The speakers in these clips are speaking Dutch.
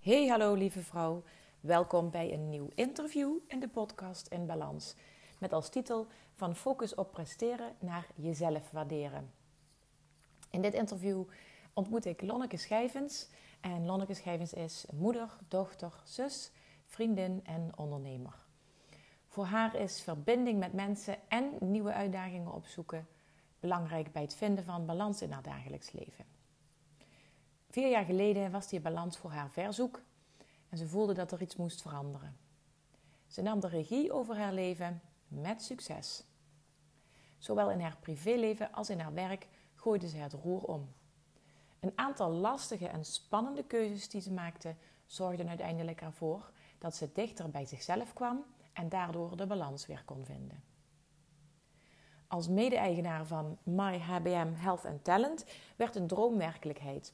Hey, hallo lieve vrouw. Welkom bij een nieuw interview in de podcast In Balans. Met als titel Van focus op presteren naar jezelf waarderen. In dit interview ontmoet ik Lonneke Schijvens. En Lonneke Schijvens is moeder, dochter, zus, vriendin en ondernemer. Voor haar is verbinding met mensen en nieuwe uitdagingen opzoeken belangrijk bij het vinden van balans in haar dagelijks leven. Vier jaar geleden was die balans voor haar verzoek en ze voelde dat er iets moest veranderen. Ze nam de regie over haar leven met succes. Zowel in haar privéleven als in haar werk gooide ze het roer om. Een aantal lastige en spannende keuzes die ze maakte, zorgden uiteindelijk ervoor dat ze dichter bij zichzelf kwam en daardoor de balans weer kon vinden. Als mede-eigenaar van My HBM Health and Talent werd een droom werkelijkheid.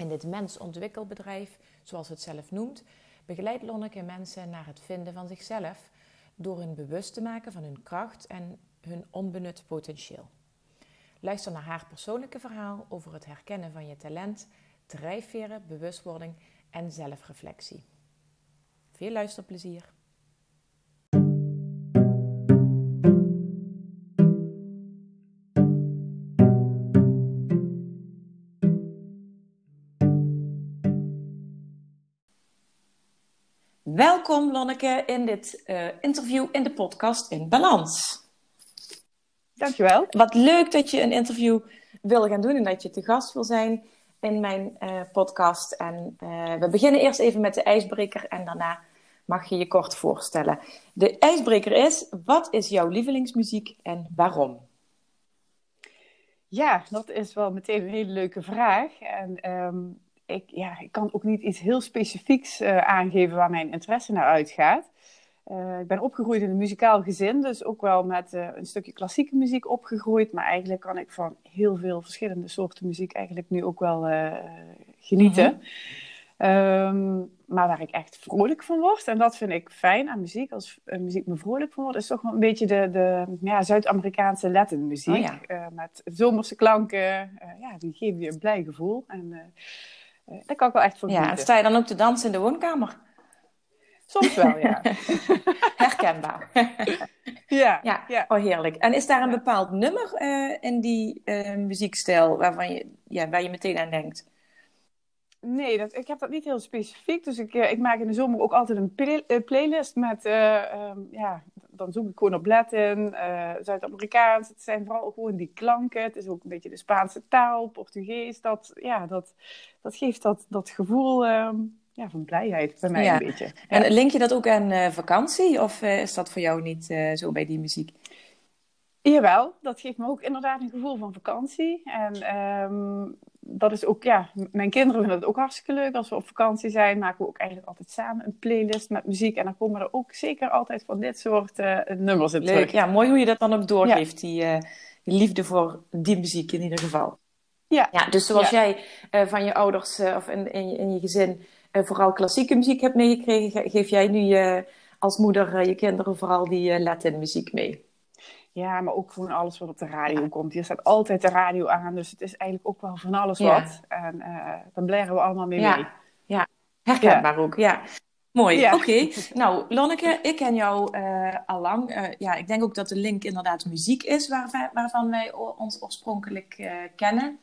In dit mensontwikkelbedrijf, zoals het zelf noemt, begeleidt Lonneke mensen naar het vinden van zichzelf door hun bewust te maken van hun kracht en hun onbenut potentieel. Luister naar haar persoonlijke verhaal over het herkennen van je talent, drijfveren, bewustwording en zelfreflectie. Veel luisterplezier! Welkom Lonneke in dit uh, interview in de podcast In Balans. Dankjewel. Wat leuk dat je een interview wil gaan doen en dat je te gast wil zijn in mijn uh, podcast. En uh, we beginnen eerst even met de ijsbreker en daarna mag je je kort voorstellen. De ijsbreker is, wat is jouw lievelingsmuziek en waarom? Ja, dat is wel meteen een hele leuke vraag. En um, ik, ja, ik kan ook niet iets heel specifieks uh, aangeven waar mijn interesse naar uitgaat. Uh, ik ben opgegroeid in een muzikaal gezin, dus ook wel met uh, een stukje klassieke muziek opgegroeid. Maar eigenlijk kan ik van heel veel verschillende soorten muziek eigenlijk nu ook wel genieten. Mm um, maar waar ik echt vrolijk van word, en dat vind ik fijn aan muziek, als muziek me vrolijk van wordt, is toch wel een beetje de, de ja, Zuid-Amerikaanse Latin muziek. Oh, ja. met zomerse klanken, ja, die geven je een blij gevoel. En daar kan ik wel echt voor Ja, sta je dan ook te dansen in de woonkamer? Soms wel, ja. Herkenbaar. ja, ja. ja. Oh, heerlijk. En is daar een bepaald nummer uh, in die uh, muziekstijl waarvan je, ja, waar je meteen aan denkt? Nee, dat, ik heb dat niet heel specifiek. Dus ik, ik maak in de zomer ook altijd een play, playlist met, um, ja, dan zoek ik gewoon op Latin, Zuid-Amerikaans. Het zijn vooral gewoon die klanken. Het is ook een beetje de Spaanse taal, Portugees. Dat, ja, dat, dat geeft dat, dat gevoel um, ja, van blijheid bij mij ja. een beetje. Ja. En link je dat ook aan uh, vakantie? Of is dat voor jou niet zo bij die muziek? Jawel, dat geeft me ook inderdaad een gevoel van vakantie. En um, dat is ook, ja, mijn kinderen vinden het ook hartstikke leuk. Als we op vakantie zijn, maken we ook eigenlijk altijd samen een playlist met muziek. En dan komen er ook zeker altijd van dit soort uh, nummers in leuk. terug. Ja, mooi hoe je dat dan ook doorgeeft, ja. die, uh, die, liefde voor die muziek in ieder geval. Ja. ja dus zoals ja. jij uh, van je ouders of in, in je gezin vooral klassieke muziek hebt meegekregen, geef jij nu als moeder je kinderen vooral die Latin muziek mee. Ja, maar ook gewoon alles wat op de radio komt. Hier staat altijd de radio aan, dus het is eigenlijk ook wel van alles ja. wat. En uh, dan blaren we allemaal mee ja. mee. Ja, herkenbaar ook, ja. Mooi, oké. Okay. Nou, Lonneke, ik ken jou uh, al lang. Uh, ja, ik denk ook dat de link inderdaad muziek is, waar, waarvan wij ons oorspronkelijk kennen.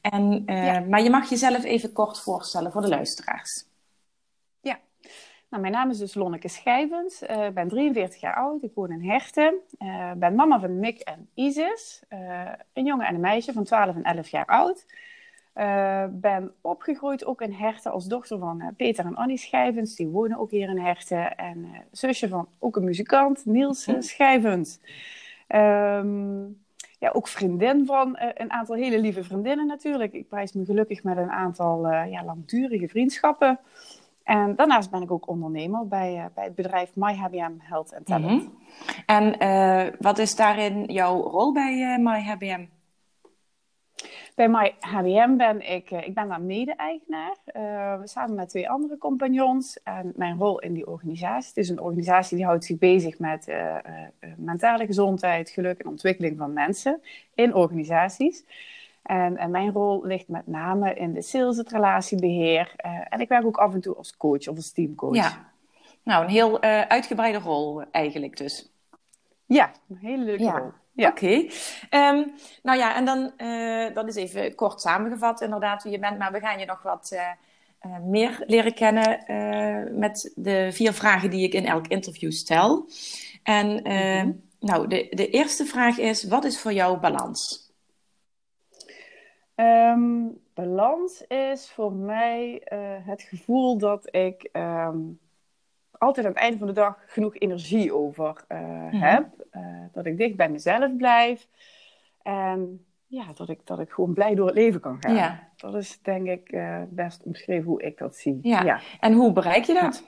En. Maar je mag jezelf even kort voorstellen voor de luisteraars. Nou, mijn naam is dus Lonneke Schijvens. Ik uh, ben 43 jaar oud. Ik woon in Herten. Ik uh, ben mama van Mick en Isis. Uh, een jongen en een meisje van 12 en 11 jaar oud. ben opgegroeid ook in Herten als dochter van Peter en Annie Schijvens. Die wonen ook hier in Herten. En zusje van ook een muzikant, Niels Schijvens. Um, ja, ook vriendin van een aantal hele lieve vriendinnen natuurlijk. Ik prijs me gelukkig met een aantal ja, langdurige vriendschappen. En daarnaast ben ik ook ondernemer bij, uh, bij het bedrijf MyHBM Health and Talent. Mm -hmm. En uh, wat is daarin jouw rol bij uh, MyHBM? Bij MyHBM ben ik, ik ben daar mede-eigenaar, samen met twee andere compagnons. En mijn rol in die organisatie, het is een organisatie die houdt zich bezig met mentale gezondheid, geluk en ontwikkeling van mensen in organisaties. En, en, mijn rol ligt met name in de sales, het relatiebeheer. en ik werk ook af en toe als coach of als teamcoach. Ja, nou een heel uitgebreide rol eigenlijk dus. Ja, een hele leuke rol. Ja. Oké. Ehm, nou ja, en dan, uh, dat is even kort samengevat inderdaad wie je bent. Maar we gaan je nog wat meer leren kennen met de vier vragen die ik in elk interview stel. En mm nou, de, de eerste vraag is, wat is voor jou balans? Um, balans is voor mij het gevoel dat ik... Um, altijd aan het einde van de dag genoeg energie over uh, heb. Uh, dat ik dicht bij mezelf blijf. En ja, dat ik, dat ik gewoon blij door het leven kan gaan. Ja. Dat is denk ik best omschreven hoe ik dat zie. Ja. ja. En hoe bereik je dat?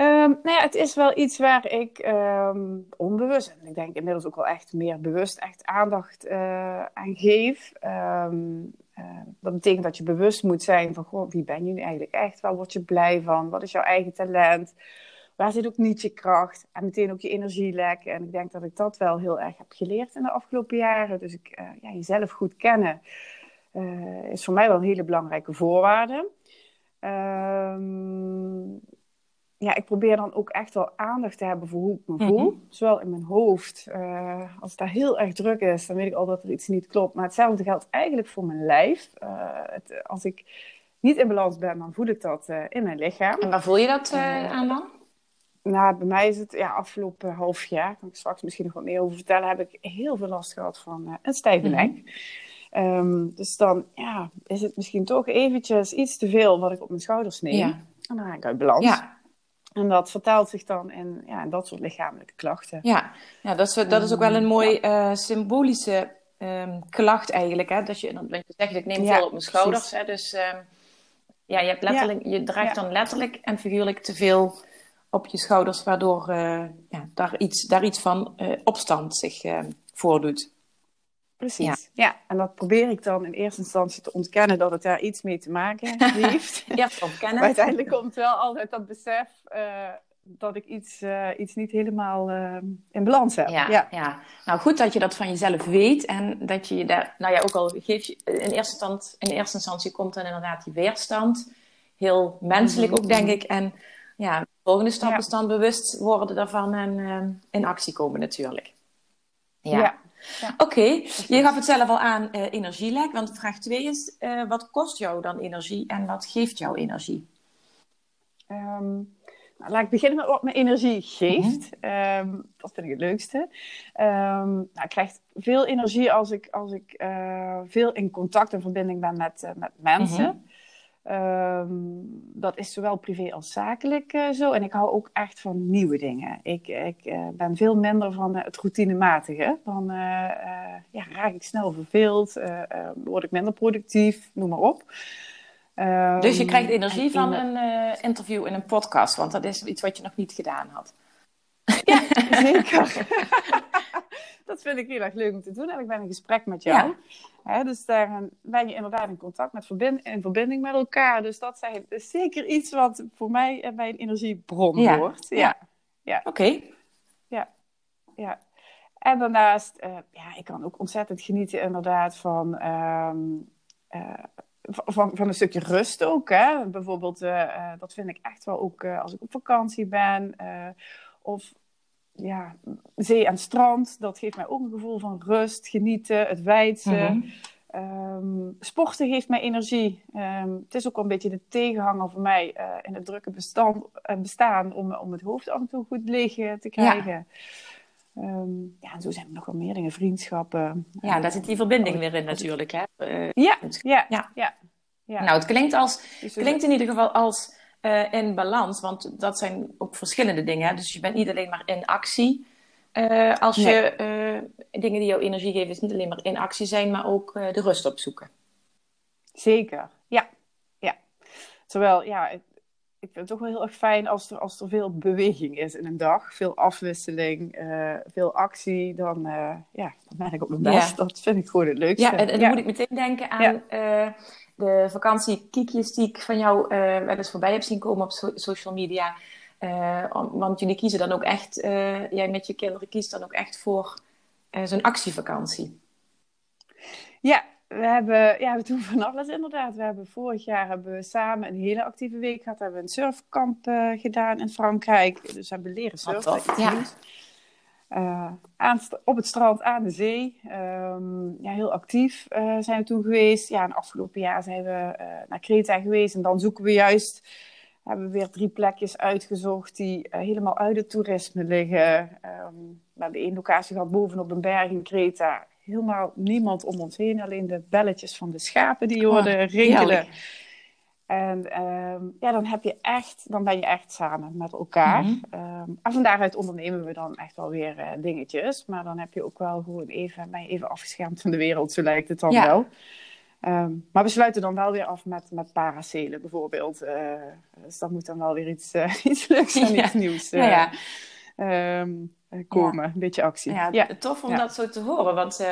Um, nou ja, het is wel iets waar ik um, onbewust, en ik denk inmiddels ook wel echt meer bewust, echt aandacht aan geef. Um, uh, dat betekent dat je bewust moet zijn van, wie ben je nu eigenlijk echt? Waar word je blij van? Wat is jouw eigen talent? Waar zit ook niet je kracht? En meteen ook je energielek. En ik denk dat ik dat wel heel erg heb geleerd in de afgelopen jaren. Dus ik, uh, ja, jezelf goed kennen uh, is voor mij wel een hele belangrijke voorwaarde. Ehm ja, ik probeer dan ook echt wel aandacht te hebben voor hoe ik me voel. Mhm. Zowel in mijn hoofd. Uh, als het daar heel erg druk is, dan weet ik al dat er iets niet klopt. Maar hetzelfde geldt eigenlijk voor mijn lijf. Uh, het, als ik niet in balans ben, dan voel ik dat uh, in mijn lichaam. En waar voel je dat aan dan? Nou, bij mij is het ja, afgelopen half jaar, kan ik straks misschien nog wat meer over vertellen, heb ik heel veel last gehad van een stijve nek. Mm um, dus dan ja, is het misschien toch eventjes iets te veel wat ik op mijn schouders neem. Ja. En dan raak ik uit balans. Ja. En dat vertaalt zich dan in ja, dat soort lichamelijke klachten. Ja, ja dat, is, dat is ook wel een ehm, mooi uh, symbolische um, klacht eigenlijk. Hè? Dat je, dat je zegt, ik neem veel op mijn schouders. Hè? Dus um, ja, je, hebt letterlijk, je draagt dan letterlijk en figuurlijk te veel op je schouders, waardoor uh, ja, daar, iets, daar iets van uh, opstand zich voordoet. Precies. Ja. en dat probeer ik dan in eerste instantie te ontkennen dat het daar iets mee te maken heeft. Eerst ontkennen. maar uiteindelijk komt wel altijd dat besef uh, dat ik iets, uh, iets niet helemaal uh, in balans heb. Ja, ja, nou goed dat je dat van jezelf weet en dat je daar, nou ja, ook al geef je, in eerste, instantie, in eerste instantie komt dan inderdaad die weerstand. Heel menselijk ook, denk ik. En ja, de volgende stap is dan bewust worden daarvan en in actie komen natuurlijk. ja. Ja. Oké, je gaf het zelf al aan uh, energielek, want vraag 2 is: uh, wat kost jou dan energie en wat geeft jou energie? Um, nou, laat ik beginnen met wat me energie geeft. Mm um, dat vind ik het leukste. Um, nou, ik krijg veel energie als ik, als ik uh, veel in contact en verbinding ben met, met mensen. Mm -hmm. Um, dat is zowel privé als zakelijk uh, zo. En ik hou ook echt van nieuwe dingen. Ik, ik uh, ben veel minder van uh, het routinematige. Dan ja, raak ik snel verveeld, word ik minder productief, noem maar op. Um, dus je krijgt energie van een interview in een podcast, want dat is iets wat je nog niet gedaan had. Ja, zeker. dat vind ik heel erg leuk om te doen. En ik ben in gesprek met jou. Ja. dus daar ben je inderdaad in contact met verbind in verbinding met elkaar. Dus dat is zeker iets wat voor mij bij een energiebron ja. hoort. Ja. ja. Oké. Ja. ja. En daarnaast, uh, ja, ik kan ook ontzettend genieten inderdaad van, um, uh, van, van een stukje rust ook. Hè? Bijvoorbeeld, uh, dat vind ik echt wel ook als ik op vakantie ben. of ja, zee en strand, dat geeft mij ook een gevoel van rust, genieten, het wijdse. Mm sporten geeft mij energie. Um, het is ook wel een beetje de tegenhanger voor mij uh, in het drukke bestand, uh, bestaan om, om het hoofd af en toe goed leeg te krijgen. Ja. Um, ja, en zo zijn er nog wel meer dingen, vriendschappen. Ja, daar zit die verbinding oh, weer in natuurlijk. Hè? Ja, ja, ja, ja, ja. Nou, het klinkt, als, dus klinkt in ieder geval als uh, in balans. Want dat zijn ook verschillende dingen. Hè? Dus je bent niet alleen maar in actie. Uh, als nee. je uh, dingen die jou energie geven, is niet alleen maar in actie zijn, maar ook de rust opzoeken. Zeker, ja. ja. Terwijl, ja, ik, ik vind het toch wel heel erg fijn als er, als er veel beweging is in een dag. Veel afwisseling, veel actie. Dan, ja, dan ben ik op mijn best. Ja. Dat vind ik gewoon het leukste. Ja, en, en dan moet ik meteen denken aan de vakantiekiekjes die ik van jou uh, wel eens voorbij heb zien komen op so social media. Uh, want jullie kiezen dan ook echt, uh, jij met je kinderen kiest dan ook echt voor zo'n actievakantie. Ja, we hebben, ja, we doen van alles inderdaad. We hebben vorig jaar hebben we samen een hele actieve week gehad. We hebben een surfkamp uh, gedaan in Frankrijk. Dus we hebben leren surfen. Ja. Uh, aan, op het strand aan de zee. Um, ja, heel actief uh, zijn we toen geweest. Ja, en afgelopen jaar zijn we naar Kreta geweest. En dan zoeken we juist, hebben we weer drie plekjes uitgezocht die helemaal uit het toerisme liggen. Um, we hebben één locatie gehad bovenop een berg in Kreta helemaal niemand om ons heen. Alleen de belletjes van de schapen die hoorden oh, rinkelen. En ehm, ja, dan heb je echt, dan ben je echt samen met elkaar. Mm en van daaruit ondernemen we dan echt wel weer uh, dingetjes. Maar dan heb je ook wel gewoon even, ben je even afgeschermd van de wereld, zo lijkt het dan wel. Um, maar we sluiten dan wel weer af met, met paracelen bijvoorbeeld. Uh, dus dat moet dan wel weer iets, uh, iets leuks en iets nieuws. ja, ja. Um, eh, komen. Een beetje actie. Ja, tof om dat zo te horen. Want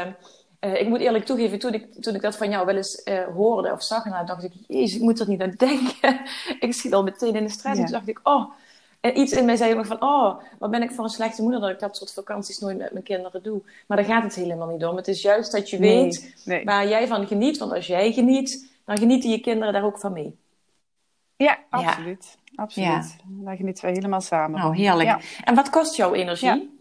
uh, uh, ik moet eerlijk toegeven, toen ik, toen ik dat van jou wel eens hoorde of zag, nou, dacht ik, jezus, ik moet er niet aan denken. ik schiet al meteen in de stress. En toen dacht ik, oh. En iets in mij zei ook van, oh, wat ben ik voor een slechte moeder dat ik dat soort vakanties nooit met mijn kinderen doe. Maar daar gaat het helemaal niet om. Het is juist dat je weet waar jij van geniet. Want als jij geniet, dan genieten je kinderen daar ook van mee. Ja, absoluut. Absoluut. Ja. Daar genieten we helemaal samen. Nou, heerlijk. En wat kost jouw energie?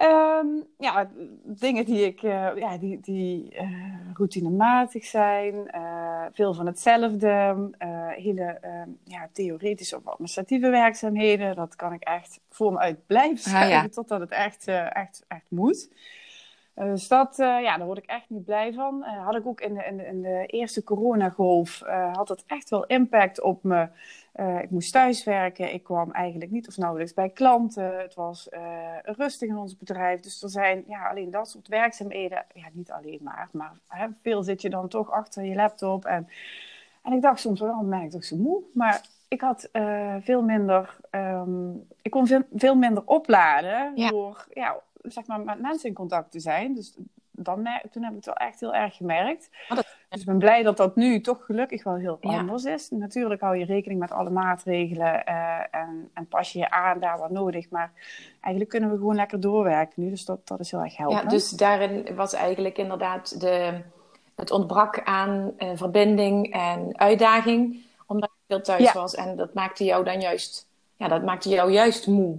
Ja. Ehm, ja, dingen die, ik, uh, ja, die, die uh, routinematig zijn, uh, veel van hetzelfde, hele ehm, ja, theoretische of administratieve werkzaamheden. Dat kan ik echt voor me uit blijven ah, schrijven totdat het echt, echt, echt moet. Dus dat, ja, daar word ik echt niet blij van. had ik ook in de, in de, in de eerste coronagolf, had dat echt wel impact op me. Ik moest thuiswerken. Ik kwam eigenlijk niet of nauwelijks bij klanten. Het was rustig in ons bedrijf. Dus er zijn ja, alleen dat soort werkzaamheden. Ja, niet alleen maar. Maar hè, veel zit je dan toch achter je laptop. En, en ik dacht soms wel, oh, ben ik toch zo moe. Maar ik had veel minder... Um, ik kon veel, veel minder opladen ja. door ja, zeg maar, met mensen in contact te zijn. Dus dan toen heb ik het wel echt heel erg gemerkt. Dus ik ben blij dat dat nu toch gelukkig wel heel anders is. Natuurlijk hou je rekening met alle maatregelen uh, en, en, pas je je aan daar wat nodig. Maar eigenlijk kunnen we gewoon lekker doorwerken nu. Dus dat, dat is heel erg helpend. Ja, dus daarin was eigenlijk inderdaad de, het ontbrak aan uh, verbinding en uitdaging. Omdat je veel thuis was. En dat maakte jou dan juist, ja, dat maakte jou juist moe.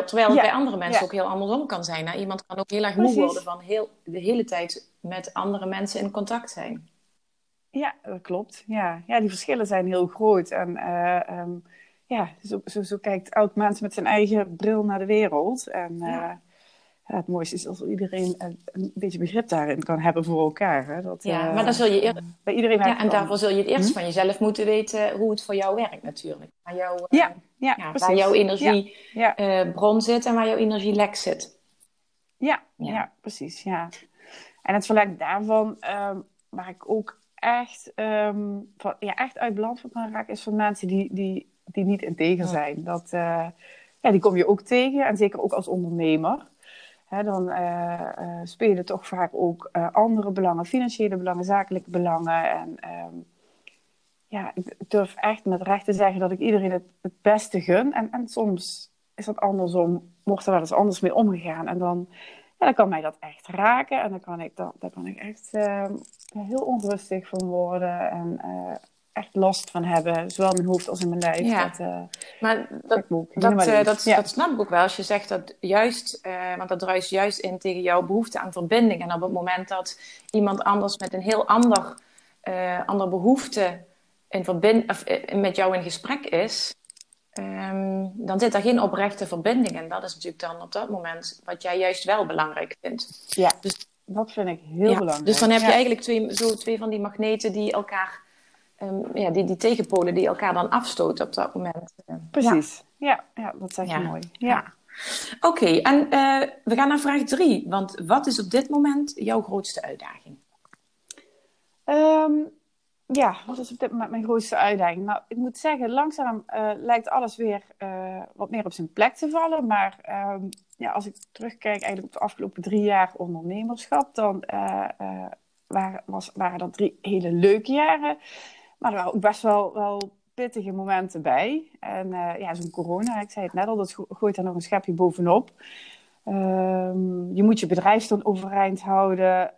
Terwijl het bij andere mensen ook heel andersom kan zijn. Hè? Iemand kan ook heel erg moe worden van heel, de hele tijd met andere mensen in contact zijn. Ja, dat klopt. Ja, ja die verschillen zijn heel groot. En uh, um, ja, zo, zo, zo, kijkt elk mens met zijn eigen bril naar de wereld. En uh, het mooiste is als iedereen een, beetje begrip daarin kan hebben voor elkaar. Hè? Dat, ja, uh, maar dan zul je eerder... bij iedereen ja, en daarvoor zul je het eerst hm? van jezelf moeten weten hoe het voor jou werkt natuurlijk. Waar, jou, ja, ja, ja, waar jouw energiebron zit en waar jouw energielek zit. Ja, ja. precies. Ja. En het verlengd daarvan, um, waar ik ook echt, um, van, ja, echt uit balans van kan raken, is van mensen die, die, die niet integer zijn. Dat, uh, ja, die kom je ook tegen, en zeker ook als ondernemer. Dan uh, uh, spelen toch vaak ook andere belangen, financiële belangen, zakelijke belangen. En um, ja, ik durf echt met recht te zeggen dat ik iedereen het, het beste gun. En, en soms is dat andersom, wordt er wel eens anders mee omgegaan. En dan en dan kan mij dat echt raken en dan kan ik, dan, daar kan ik echt uh, heel onrustig van worden en echt last van hebben, zowel in mijn hoofd als in mijn lijf. Ja. Dat, uh, maar dat, dat, dat, ja. dat, snap ik ook wel. Als je zegt dat juist, want dat druist juist in tegen jouw behoefte aan verbinding. En op het moment dat iemand anders met een heel ander, ander behoefte in verbind, of, met jou in gesprek is, Ehm, dan zit er geen oprechte verbinding in. Dat is natuurlijk dan op dat moment wat jij juist wel belangrijk vindt. Ja, dus, dat vind ik heel belangrijk. Dus dan heb je eigenlijk twee, zo twee van die magneten die elkaar, um, ja, die, die tegenpolen die elkaar dan afstoten op dat moment. Precies, ja, ja, dat zeg je mooi. Ja. Oké, en uh, we gaan naar vraag drie. Want wat is op dit moment jouw grootste uitdaging? Um, ja, wat is op dit moment mijn grootste uitdaging? Nou, ik moet zeggen, langzaam uh, lijkt alles weer uh, wat meer op zijn plek te vallen. Maar um, ja, als ik terugkijk eigenlijk op de afgelopen drie jaar ondernemerschap, dan uh, waren, was, waren dat drie hele leuke jaren. Maar er waren ook best wel, wel pittige momenten bij. En ja, zo'n corona, ik zei het net al, dat gooit er nog een schepje bovenop. Ehm, je moet je bedrijf dan overeind houden.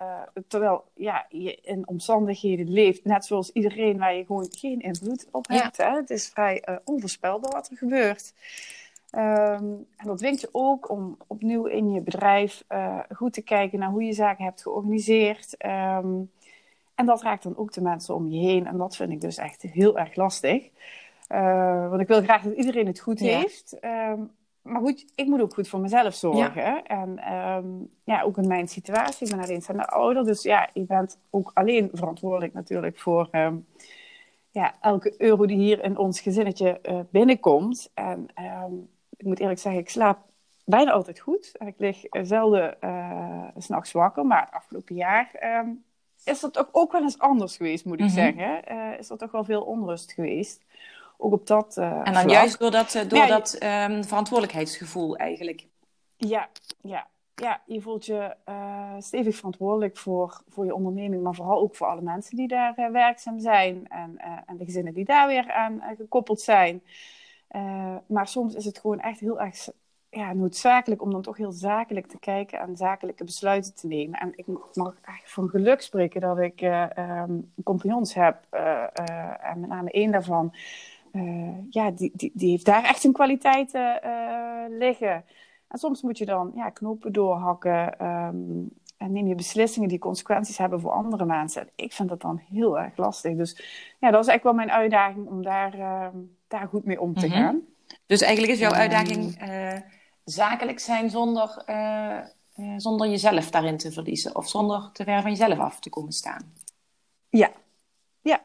terwijl ja, je in omstandigheden leeft, net zoals iedereen, waar je gewoon geen invloed op hebt. Hè? Het is vrij onvoorspelbaar wat er gebeurt. Ehm, en dat dwingt je ook om opnieuw in je bedrijf uh, goed te kijken naar hoe je zaken hebt georganiseerd. Ehm, en dat raakt dan ook de mensen om je heen. En dat vind ik dus echt heel erg lastig. Uh, want ik wil graag dat iedereen het goed heeft. Um, maar goed, ik moet ook goed voor mezelf zorgen. Ja. En ja, ook in mijn situatie. Ik ben alleenstaande ouder. Dus ja, je bent ook alleen verantwoordelijk natuurlijk voor ja, elke euro die hier in ons gezinnetje uh, binnenkomt. En ik moet eerlijk zeggen, ik slaap bijna altijd goed. En ik lig zelden uh, s'nachts wakker. Maar het afgelopen jaar ehm, is dat ook, ook wel eens anders geweest, moet ik mhm. zeggen. Uh, is er toch wel veel onrust geweest. Ook op dat uh, En dan juist door dat, door dat ehm, verantwoordelijkheidsgevoel eigenlijk. Ja, ja. Ja, je voelt je stevig verantwoordelijk voor, voor je onderneming, maar vooral ook voor alle mensen die daar werkzaam zijn en, en de gezinnen die daar weer aan gekoppeld zijn. Maar soms is het gewoon echt heel erg ja, noodzakelijk om dan toch heel zakelijk te kijken en zakelijke besluiten te nemen. En ik mag echt van geluk spreken dat ik uh, um, compagnons heb. Uh, en met name één daarvan, ja, die, die, die heeft daar echt een kwaliteit liggen. En soms moet je dan ja, knopen doorhakken. Um, en neem je beslissingen die consequenties hebben voor andere mensen. ik vind dat dan heel erg lastig. Dus ja, dat is echt wel mijn uitdaging om daar, ehm, daar goed mee om te mhm. gaan. Dus eigenlijk is jouw uitdaging uh, zakelijk zijn zonder, uh, uh, zonder jezelf daarin te verliezen. Of zonder te ver van jezelf af te komen staan. Ja, ja.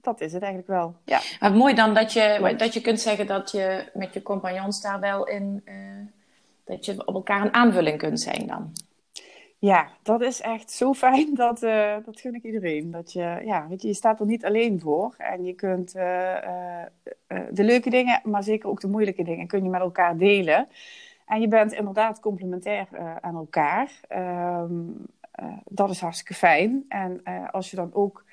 Dat is het eigenlijk wel. Ja. Maar mooi dan dat je, dat je kunt zeggen dat je met je compagnons daar wel in... dat je op elkaar een aanvulling kunt zijn dan. Ja, dat is echt zo fijn. Dat, uh, dat gun ik iedereen. Dat je, ja, weet je, je staat er niet alleen voor. En je kunt uh, uh, de leuke dingen, maar zeker ook de moeilijke dingen, kun je met elkaar delen. En je bent inderdaad complementair aan elkaar. Um, dat is hartstikke fijn. En als je dan ook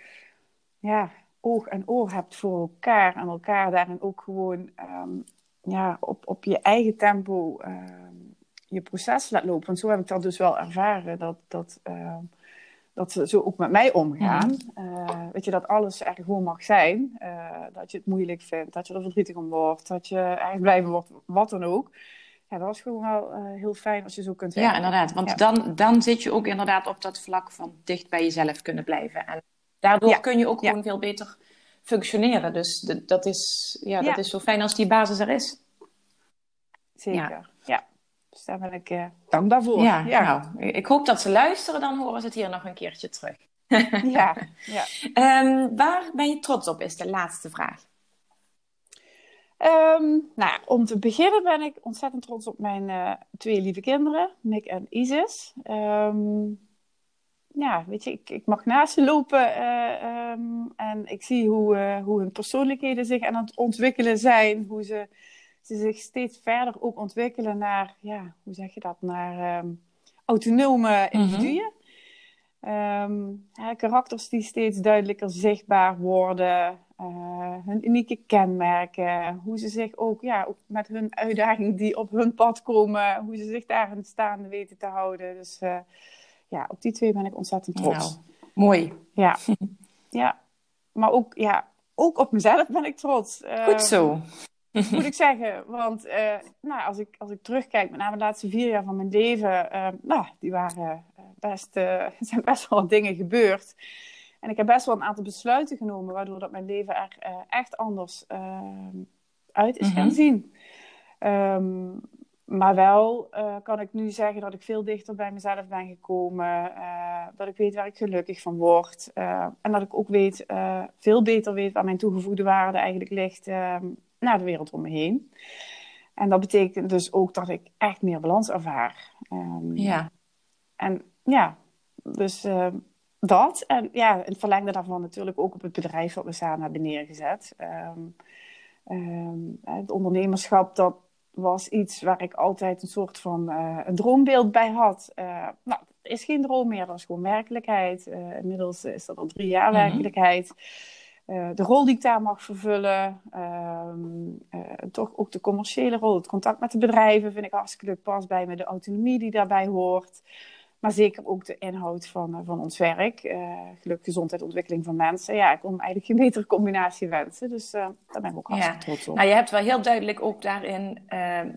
ja, oog en oor hebt voor elkaar en elkaar daarin ook gewoon um, ja, op, op je eigen tempo ehm, je proces laat lopen. Want zo heb ik dat dus wel ervaren, dat, dat, uh, dat ze zo ook met mij omgaan. Uh, weet je, dat alles er gewoon mag zijn. Uh, dat je het moeilijk vindt, dat je er verdrietig om wordt, dat je eigenlijk blij wordt, wat dan ook. Ja, dat is gewoon wel heel fijn als je zo kunt Ja, inderdaad. Want Dan, dan zit je ook inderdaad op dat vlak van dicht bij jezelf kunnen blijven. En daardoor kun je ook gewoon veel beter functioneren. Dus dat, is, ja, dat is zo fijn als die basis er is. Zeker, ja. Dus daar ben ik uh, dankbaar voor. Ja, Nou, ik hoop dat ze luisteren, dan horen ze het hier nog een keertje terug. ja, ja. Um, waar ben je trots op, is de laatste vraag. Um, nou, om te beginnen ben ik ontzettend trots op mijn uh, twee lieve kinderen, Mick en Isis. Um, ja, weet je, ik, ik mag naast ze lopen uh, en ik zie hoe, hoe hun persoonlijkheden zich aan het ontwikkelen zijn, hoe ze ze zich steeds verder ook ontwikkelen naar, ja, hoe zeg je dat, naar um, autonome mhm. individuen. Mm karakters die steeds duidelijker zichtbaar worden, uh, hun unieke kenmerken, hoe ze zich ook, ja, ook met hun uitdagingen die op hun pad komen, hoe ze zich daarin staande weten te houden. Dus uh, ja, op die twee ben ik ontzettend trots. Nou, mooi. Ja. ja, maar ook, ja, ook op mezelf ben ik trots. Goed zo. moet ik zeggen. Want uh, nou, als, ik, als ik terugkijk, met name de laatste vier jaar van mijn leven, uh, nou, die waren eh, best, er zijn best wel wat dingen gebeurd. En ik heb best wel een aantal besluiten genomen, waardoor dat mijn leven er echt anders uit is gaan mhm. zien. Um, maar wel kan ik nu zeggen dat ik veel dichter bij mezelf ben gekomen. dat ik weet waar ik gelukkig van word. en dat ik ook weet, veel beter weet waar mijn toegevoegde waarde eigenlijk ligt ehm, naar de wereld om me heen. En dat betekent dus ook dat ik echt meer balans ervaar. Um, ja. En ja, dus uh, dat. En ja, het verlengde daarvan natuurlijk ook op het bedrijf dat we samen hebben neergezet. Um, um, het ondernemerschap, dat was iets waar ik altijd een soort van uh, een droombeeld bij had. Uh, nou, het is geen droom meer, dat is gewoon werkelijkheid. Uh, inmiddels is dat al drie jaar mhm. werkelijkheid. De rol die ik daar mag vervullen. Ehm, toch ook de commerciële rol, het contact met de bedrijven vind ik hartstikke leuk. Pas bij me de autonomie die daarbij hoort. Maar zeker ook de inhoud van, uh, van ons werk. Uh, geluk, gezondheid, ontwikkeling van mensen. Ja, ik kon eigenlijk geen betere combinatie wensen. Dus uh, daar ben ik ook hartstikke trots op. Nou, je hebt wel heel duidelijk ook daarin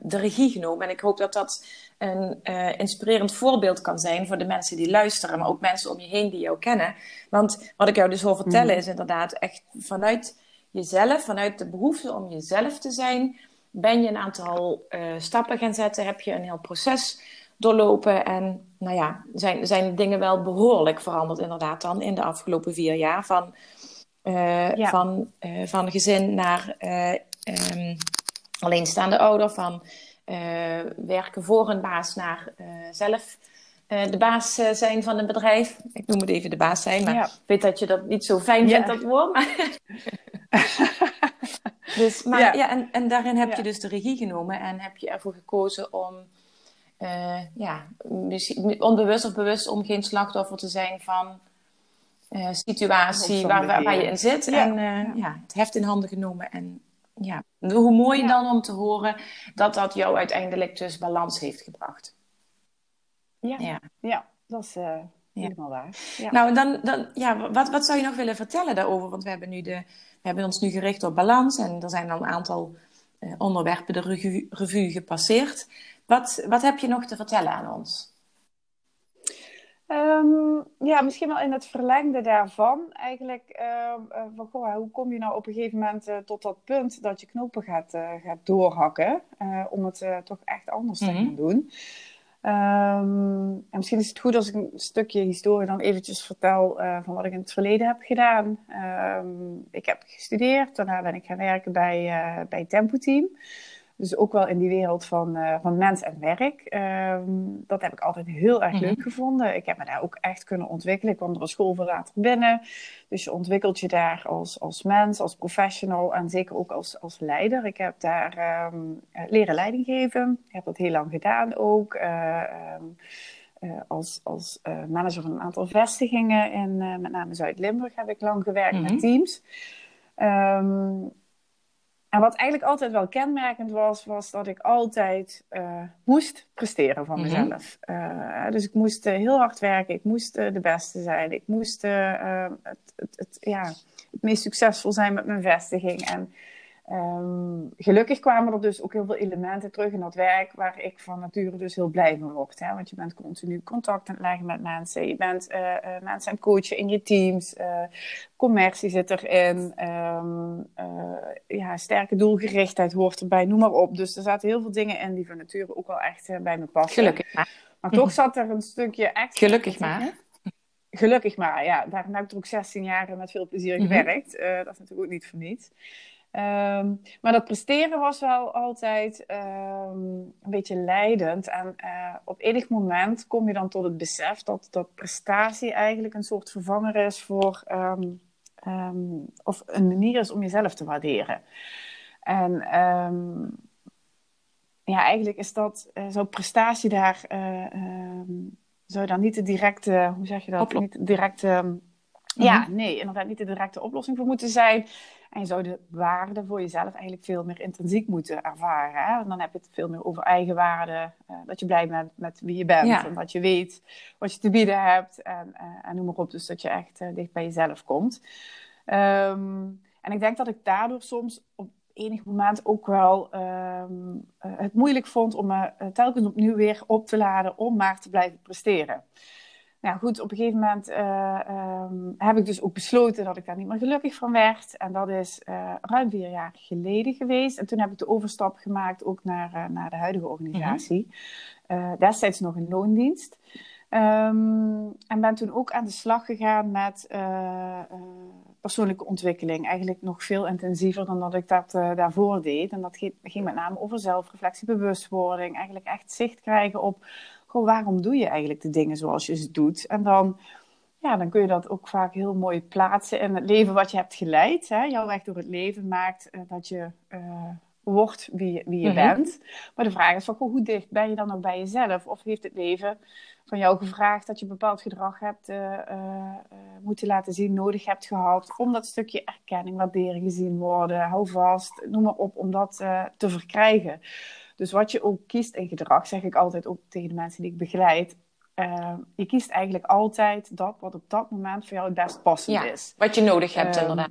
de regie genomen. En ik hoop dat dat een inspirerend voorbeeld kan zijn voor de mensen die luisteren. Maar ook mensen om je heen die jou kennen. Want wat ik jou dus wil vertellen mm. is inderdaad echt vanuit jezelf. Vanuit de behoefte om jezelf te zijn. Ben je een aantal stappen gaan zetten. Heb je een heel proces doorlopen. En nou ja, zijn, zijn dingen wel behoorlijk veranderd inderdaad dan in de afgelopen vier jaar. Van, uh, van, uh, van gezin naar uh, um, alleenstaande ouder. Van werken voor een baas naar zelf de baas zijn van een bedrijf. Ik noem het even de baas zijn, maar ik weet dat je dat niet zo fijn vindt, dat woord. dus, maar ja, en, en daarin heb je dus de regie genomen en heb je ervoor gekozen om uh, ja, onbewust of bewust om geen slachtoffer te zijn van uh, situatie waar, waar, je in zit. En uh, ja, het heft in handen genomen. En ja, hoe mooi dan om te horen dat dat jou uiteindelijk dus balans heeft gebracht. Ja, ja. ja dat is helemaal waar. Nou, dan, dan, ja, wat, wat zou je nog willen vertellen daarover? Want we hebben, nu de, we hebben ons nu gericht op balans en er zijn al een aantal onderwerpen de revue, revue gepasseerd. Wat, wat heb je nog te vertellen aan ons? Um, ja, misschien wel in het verlengde daarvan. Eigenlijk, uh, van, goh, hoe kom je nou op een gegeven moment uh, tot dat punt dat je knopen gaat, uh, gaat doorhakken? om het toch echt anders te gaan mhm. doen. Um, en misschien is het goed als ik een stukje historie dan eventjes vertel van wat ik in het verleden heb gedaan. Um, ik heb gestudeerd, daarna ben ik gaan werken bij, bij Tempo Team. Dus ook wel in die wereld van, uh, van mens en werk. Ehm, dat heb ik altijd heel erg leuk mhm. gevonden. Ik heb me daar ook echt kunnen ontwikkelen. Ik kwam er een school voor later binnen. Dus je ontwikkelt je daar als, als mens, als professional en zeker ook als, als leider. Ik heb daar um, leren leiding geven. Ik heb dat heel lang gedaan ook. Uh, um, uh, als als manager van een aantal vestigingen in met name Zuid-Limburg heb ik lang gewerkt met mhm. teams. Um, en wat eigenlijk altijd wel kenmerkend was, was dat ik altijd uh, moest presteren van mhm. mezelf. uh, dus ik moest uh, heel hard werken, ik moest de beste zijn, ik moest het, het, het, ja, het meest succesvol zijn met mijn vestiging. En Um, gelukkig kwamen er dus ook heel veel elementen terug in dat werk waar ik van nature dus heel blij van word. Hè? Want je bent continu contact aan het leggen met mensen. Je bent uh, uh, mensen aan het coachen in je teams. Uh, commercie zit erin. Um, ja, sterke doelgerichtheid hoort erbij, noem maar op. Dus er zaten heel veel dingen in die van nature ook wel echt bij me passen. Gelukkig maar. Maar toch zat er een stukje echt... Gelukkig maar. Gelukkig maar, ja. Daar heb ik er ook 16 jaar met veel plezier mhm. gewerkt. dat is natuurlijk ook niet voor niets. Um, maar dat presteren was wel altijd um, een beetje leidend. En uh, op enig moment kom je dan tot het besef dat, dat prestatie eigenlijk een soort vervanger is voor. Um, of een manier is om jezelf te waarderen. En ja, eigenlijk is dat. Uh, zo'n prestatie daar. Uh, zou dan niet de directe. Hoe zeg je dat? Niet de directe. Ja, mhm. nee, inderdaad niet de directe oplossing voor moeten zijn. En je zou de waarde voor jezelf eigenlijk veel meer intrinsiek moeten ervaren. Hè? dan heb je het veel meer over eigenwaarde. Uh, dat je blij bent met wie je bent. En dat je weet wat je te bieden hebt. En, uh, en noem maar op. Dus dat je echt uh, dicht bij jezelf komt. Um, en ik denk dat ik daardoor soms op enig moment ook wel um, het moeilijk vond om me telkens opnieuw weer op te laden om maar te blijven presteren. Nou goed, op een gegeven moment uh, um, heb ik dus ook besloten dat ik daar niet meer gelukkig van werd. En dat is uh, ruim vier jaar geleden geweest. En toen heb ik de overstap gemaakt ook naar, uh, naar de huidige organisatie. Mm destijds nog in loondienst. Um, en ben toen ook aan de slag gegaan met persoonlijke ontwikkeling. Eigenlijk nog veel intensiever dan dat ik dat daarvoor deed. En dat ging met name over zelfreflectie, bewustwording. Eigenlijk echt zicht krijgen op waarom doe je eigenlijk de dingen zoals je ze doet? En dan, ja, dan kun je dat ook vaak heel mooi plaatsen in het leven wat je hebt geleid. Hè? Jouw weg door het leven maakt uh, dat je uh, wordt wie, wie je mhm. bent. Maar de vraag is van, hoe dicht ben je dan ook bij jezelf? Of heeft het leven van jou gevraagd dat je bepaald gedrag hebt uh, moeten laten zien, nodig hebt gehad. Om dat stukje erkenning, waardering gezien worden, hou vast, noem maar op, om dat te verkrijgen. Dus wat je ook kiest in gedrag, zeg ik altijd ook tegen de mensen die ik begeleid. je kiest eigenlijk altijd dat wat op dat moment voor jou het best passend is. Wat je nodig hebt, um, inderdaad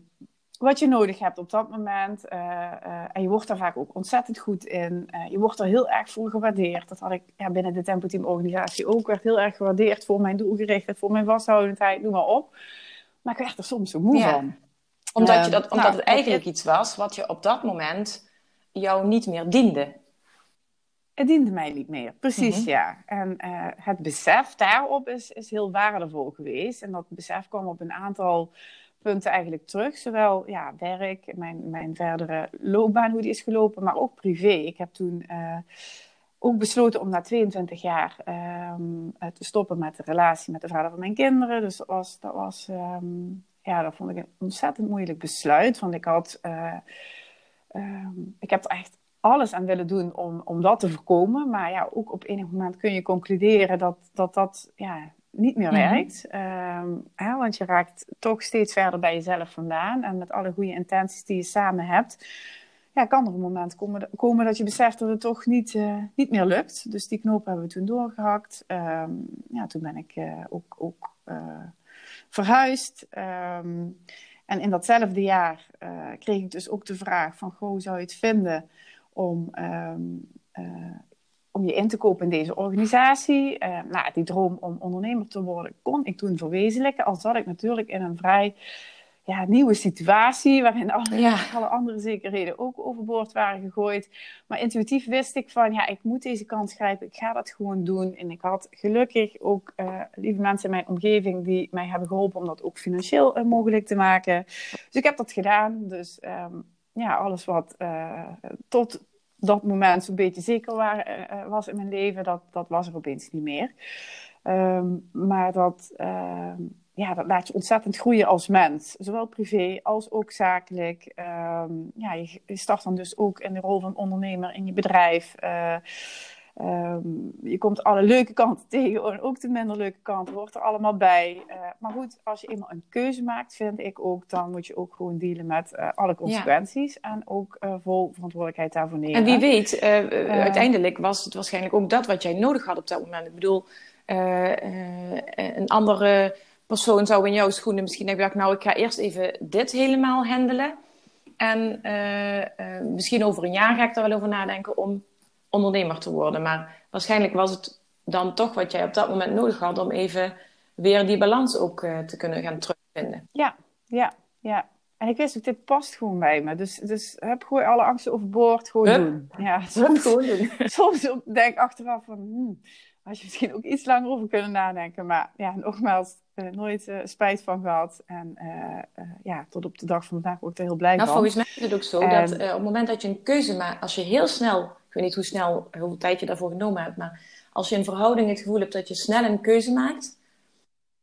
wat je nodig hebt op dat moment. Uh, uh, en je wordt daar vaak ook ontzettend goed in. Uh, je wordt er heel erg voor gewaardeerd. Dat had ik ja, binnen de Tempo Team organisatie ook. werd heel erg gewaardeerd voor mijn doelgerichtheid, voor mijn vasthoudendheid, noem maar op. Maar ik werd er soms zo moe ja. van. Omdat, je dat, omdat nou, het eigenlijk iets was wat je op dat moment jou niet meer diende. Het diende mij niet meer, precies mm -hmm. ja. En het besef daarop is, is heel waardevol geweest. En dat besef kwam op een aantal punten eigenlijk terug. Zowel ja, werk, mijn, mijn verdere loopbaan, hoe die is gelopen, maar ook privé. Ik heb toen uh, ook besloten om na 22 jaar um, te stoppen met de relatie met de vader van mijn kinderen. Dus dat was, dat was um, ja, dat vond ik een ontzettend moeilijk besluit. Want ik had, uh, um, ik heb er echt alles aan willen doen om, om dat te voorkomen. Maar ja, ook op enig moment kun je concluderen dat dat, dat ja, niet meer mhm. werkt. Mm hè, want je raakt toch steeds verder bij jezelf vandaan. En met alle goede intenties die je samen hebt, ja, kan er een moment komen, komen dat je beseft dat het toch niet, uh, niet meer lukt. Dus die knoop hebben we toen doorgehakt. Um, ja, toen ben ik uh, ook, ook uh, verhuisd. Um, en in datzelfde jaar kreeg ik dus ook de vraag van... Goh, zou je het vinden om um, om je in te kopen in deze organisatie. Uh, nou, die droom om ondernemer te worden kon ik toen verwezenlijken. Al zat ik natuurlijk in een vrij ja, nieuwe situatie, waarin alle, ja. alle andere zekerheden ook overboord waren gegooid. Maar intuïtief wist ik van, ja, ik moet deze kans grijpen, ik ga dat gewoon doen. En ik had gelukkig ook uh, lieve mensen in mijn omgeving die mij hebben geholpen om dat ook financieel uh, mogelijk te maken. Dus ik heb dat gedaan. Dus um, ja, alles wat tot dat moment zo'n beetje zeker waar, uh, was in mijn leven, dat, dat was er opeens niet meer. Um, maar dat, uh, ja, dat laat je ontzettend groeien als mens. Zowel privé als ook zakelijk. Um, ja, je, je, start dan dus ook in de rol van ondernemer in je bedrijf. Um, je komt alle leuke kanten tegen en ook de minder leuke kanten, hoort er allemaal bij. Uh, maar goed, als je eenmaal een keuze maakt, vind ik ook, dan moet je ook gewoon dealen met uh, alle consequenties ja. en ook uh, vol verantwoordelijkheid daarvoor nemen. En wie weet, uiteindelijk was het waarschijnlijk ook dat wat jij nodig had op dat moment. Ik bedoel, een andere persoon zou in jouw schoenen misschien hebben gedacht, nou ik ga eerst even dit helemaal handelen. En misschien over een jaar ga ik er wel over nadenken om ondernemer te worden. Maar waarschijnlijk was het dan toch wat jij op dat moment nodig had om even weer die balans ook uh, te kunnen gaan terugvinden. Ja, ja, ja. En ik wist ook, dit past gewoon bij me. Dus, dus heb gooi alle angsten overboord, gewoon hup. doen. Ja, soms, gewoon doen. soms denk ik achteraf van, hmm, had je misschien ook iets langer over kunnen nadenken. Maar ja, nogmaals, uh, nooit uh, spijt van gehad. En uh, ja, tot op de dag van vandaag ook er heel blij nou, van. Volgens mij is het ook zo en... dat op het moment dat je een keuze maakt, als je heel snel ik weet niet hoe snel, hoeveel tijd je daarvoor genomen hebt. Maar als je in verhouding het gevoel hebt dat je snel een keuze maakt.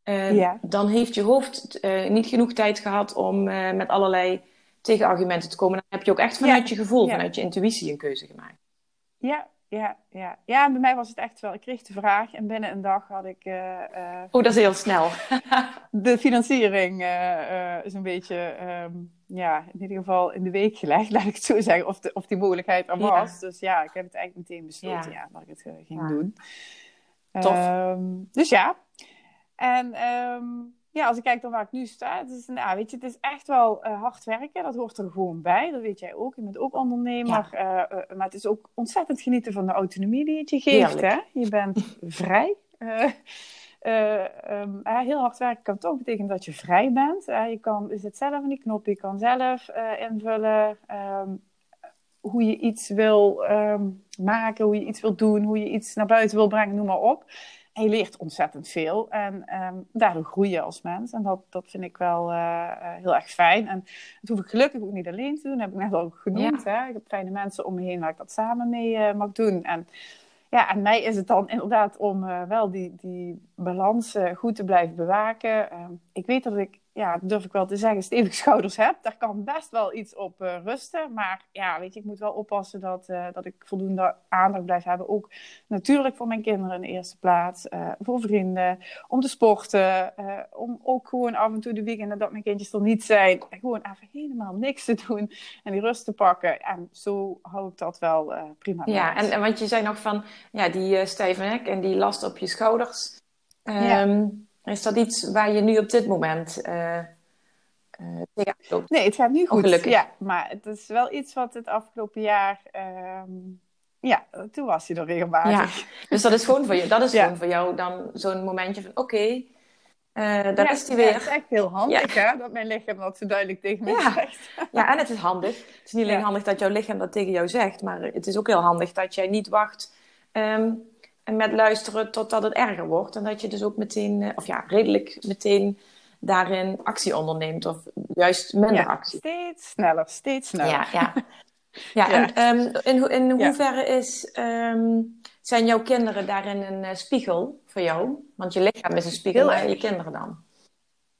Uh, ja. Dan heeft je hoofd uh, niet genoeg tijd gehad om uh, met allerlei tegenargumenten te komen. Dan heb je ook echt vanuit ja. je gevoel, ja. vanuit je intuïtie een keuze gemaakt. Ja, ja, ja. ja, bij mij was het echt wel. Ik kreeg de vraag en binnen een dag had ik. Uh, uh, oh, dat is heel snel. de financiering uh, is een beetje, um, ja, in ieder geval in de week gelegd, laat ik het zo zeggen, of, de, of die mogelijkheid er was. Ja. Dus ja, ik heb het eigenlijk meteen besloten ja. ja dat ik het ging doen. Tof. Um, dus ja. En um, ja, als ik kijk naar waar ik nu sta, het is, nou, weet je, het is echt wel uh, hard werken. Dat hoort er gewoon bij. Dat weet jij ook. Je bent ook ondernemer. Uh, uh, maar het is ook ontzettend genieten van de autonomie die het je geeft. Hè? Je bent vrij. Um, heel hard werken kan toch betekenen dat je vrij bent. je, kan, je zit zelf in die knop. Je kan zelf invullen um, hoe je iets wil um, maken, hoe je iets wil doen, hoe je iets naar buiten wil brengen, noem maar op. En je leert ontzettend veel. En um, daardoor groei je als mens. En dat, dat vind ik wel uh, heel erg fijn. En dat hoef ik gelukkig ook niet alleen te doen. Dat heb ik net al genoemd. Ja. Hè? Ik heb fijne mensen om me heen waar ik dat samen mee uh, mag doen. En ja, aan mij is het dan inderdaad om uh, wel die, die balans goed te blijven bewaken. Ehm, ik weet dat ik ja, durf ik wel te zeggen, stevige schouders heb. Daar kan best wel iets op uh, rusten. Maar ja, weet je, ik moet wel oppassen dat, uh, dat ik voldoende aandacht blijf hebben. Ook natuurlijk voor mijn kinderen in de eerste plaats. Uh, voor vrienden, om te sporten. om ook gewoon af en toe de weekenden dat mijn kindjes er niet zijn. Gewoon even helemaal niks te doen en die rust te pakken. En zo hou ik dat wel prima Ja, en, en want je zei nog van ja, die stijve nek en die last op je schouders. Ja. Ehm, is dat iets waar je nu op dit moment uh, uh, loopt? Nee, het gaat nu goed. Ja, maar het is wel iets wat het afgelopen jaar... Uh, ja, toen was hij er regelmatig. Ja, dus dat is gewoon voor, je, dat is gewoon voor jou dan zo'n momentje van... Oké, okay, uh, dat is die weer. Ja, het is echt heel handig hè, dat mijn lichaam dat zo duidelijk tegen me zegt. Ja, en het is handig. Het is niet alleen handig dat jouw lichaam dat tegen jou zegt, maar het is ook heel handig dat jij niet wacht um, en met luisteren totdat het erger wordt. En dat je dus ook meteen, eh, of ja, redelijk meteen daarin actie onderneemt. Of juist minder actie. Steeds sneller, steeds sneller. Ja, ja. ja, en um, in, in hoeverre is, um, zijn jouw kinderen daarin een uh, spiegel voor jou? Want je lichaam is een spiegel en je kinderen dan.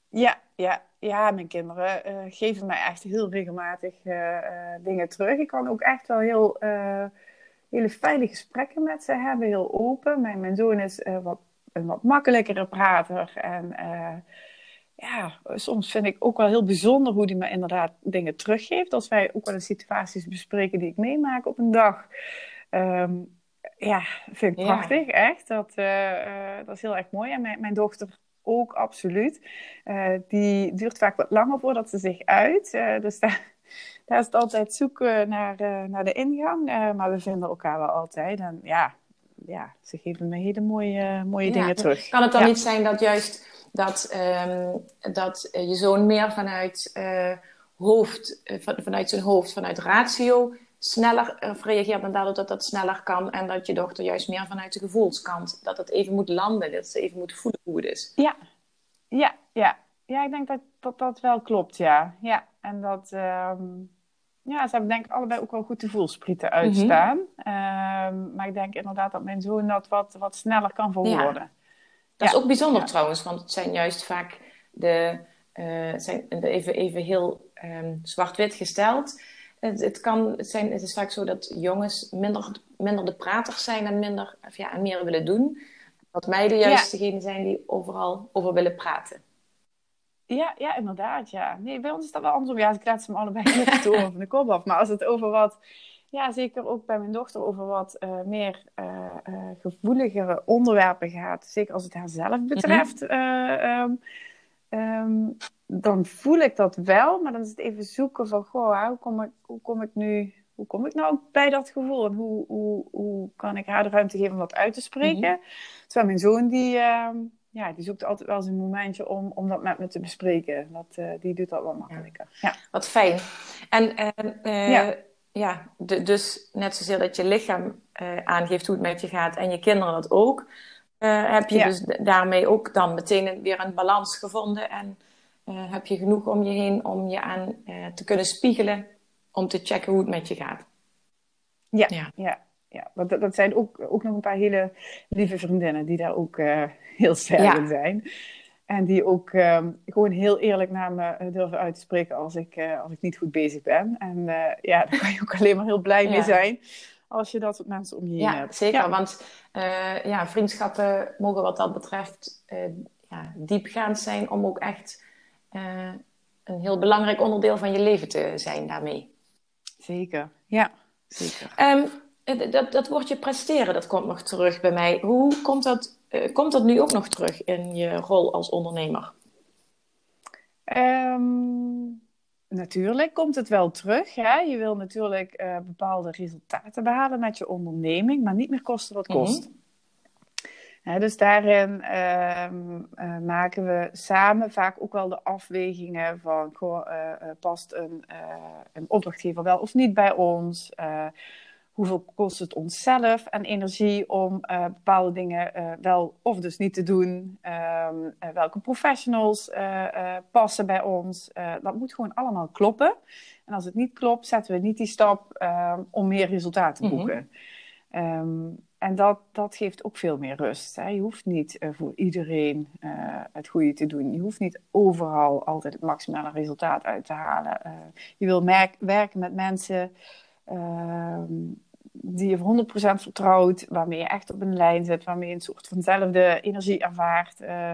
Ja, ja, ja, mijn kinderen uh, geven mij echt heel regelmatig uh, dingen terug. Ik kan ook echt wel heel hele fijne gesprekken met ze hebben, heel open. Mijn, mijn zoon is uh, wat, een wat makkelijkere prater. En uh, ja, soms vind ik ook wel heel bijzonder hoe hij me inderdaad dingen teruggeeft. Als wij ook wel eens situaties bespreken die ik meemaak op een dag. Um, ja, vind ik prachtig, echt. Dat, uh, dat is heel erg mooi. En mijn, mijn dochter ook, absoluut. die duurt vaak wat langer voordat ze zich uit. dus daar daar is het altijd zoeken naar, uh, naar de ingang. Uh, maar we vinden elkaar wel altijd. En ja, ja ze geven me hele mooie, mooie dingen terug. Kan het dan niet zijn dat juist dat, um, dat je zoon meer vanuit uh, hoofd, van, vanuit zijn hoofd, vanuit ratio sneller reageert en daardoor dat dat sneller kan. En dat je dochter juist meer vanuit de gevoelskant, dat het even moet landen, dat ze even moet voelen hoe het is. Ja, ja, ja. Ja, ik denk dat dat, dat wel klopt, ja. Ja, en dat... Um ja, ze hebben denk ik allebei ook wel goed de voelsprieten uitstaan. Mm maar ik denk inderdaad dat mijn zoon dat wat, wat sneller kan verwoorden. Dat is ook bijzonder trouwens, want het zijn juist vaak de, uh, zijn even, even heel um, zwart-wit gesteld. Het, het, kan, het, zijn, het is vaak zo dat jongens minder, minder de praters zijn en, minder, of ja, en meer willen doen. Dat meiden juist degene zijn die overal over willen praten. Ja, ja, inderdaad. Ja. Nee, bij ons is dat wel andersom. Ja, ze me allebei niet toe van de kop af. Maar als het over wat, ja, zeker ook bij mijn dochter, over wat uh, meer uh, uh, gevoeligere onderwerpen gaat, zeker als het haar zelf betreft, um, um, dan voel ik dat wel. Maar dan is het even zoeken van, goh, hoe kom ik, hoe kom ik nu hoe kom ik nou bij dat gevoel? En hoe, hoe, hoe kan ik haar de ruimte geven om dat uit te spreken? -hmm. Terwijl mijn zoon, die, uh, ja, die zoekt altijd wel eens een momentje om, om dat met me te bespreken. Dat, uh, die doet dat wel makkelijker. Ja. Wat fijn. En uh, ja, ja de, dus net zozeer dat je lichaam aangeeft hoe het met je gaat en je kinderen dat ook. heb je ja. dus daarmee ook dan meteen weer een balans gevonden en heb je genoeg om je heen om je aan te kunnen spiegelen om te checken hoe het met je gaat. Ja, ja. Ja want dat, dat, zijn ook, ook nog een paar hele lieve vriendinnen die daar ook uh, heel sterk in zijn. En die ook um, gewoon heel eerlijk naar me eh, durven uit te spreken als ik, uh, als ik niet goed bezig ben. En uh, ja, daar kan je ook alleen maar heel blij ja. mee zijn als je dat soort mensen om je heen ja, hebt. Zeker, ja. want ja, vriendschappen mogen wat dat betreft ja, diepgaand zijn om ook echt een heel belangrijk onderdeel van je leven te zijn daarmee. Zeker, ja. Zeker. Um, dat, dat woordje presteren, dat komt nog terug bij mij. Hoe komt dat, uh, komt dat nu ook nog terug in je rol als ondernemer? Um, natuurlijk komt het wel terug. Ja. Je wil natuurlijk uh, bepaalde resultaten behalen met je onderneming, maar niet meer kosten wat kost. Mm -hmm. Ja, dus daarin uh, maken we samen vaak ook wel de afwegingen van goh, past een, een opdrachtgever wel of niet bij ons hoeveel kost het onszelf en energie om uh, bepaalde dingen uh, wel of dus niet te doen. Um, uh, welke professionals passen bij ons. dat moet gewoon allemaal kloppen. En als het niet klopt, zetten we niet die stap um, om meer resultaten te boeken. Mm -hmm. um, en dat, dat geeft ook veel meer rust. Hè. Je hoeft niet voor iedereen het goede te doen. Je hoeft niet overal altijd het maximale resultaat uit te halen. je wil werken met mensen ehm, die je voor 100% vertrouwt, waarmee je echt op een lijn zit, waarmee je een soort vanzelfde energie ervaart. Uh,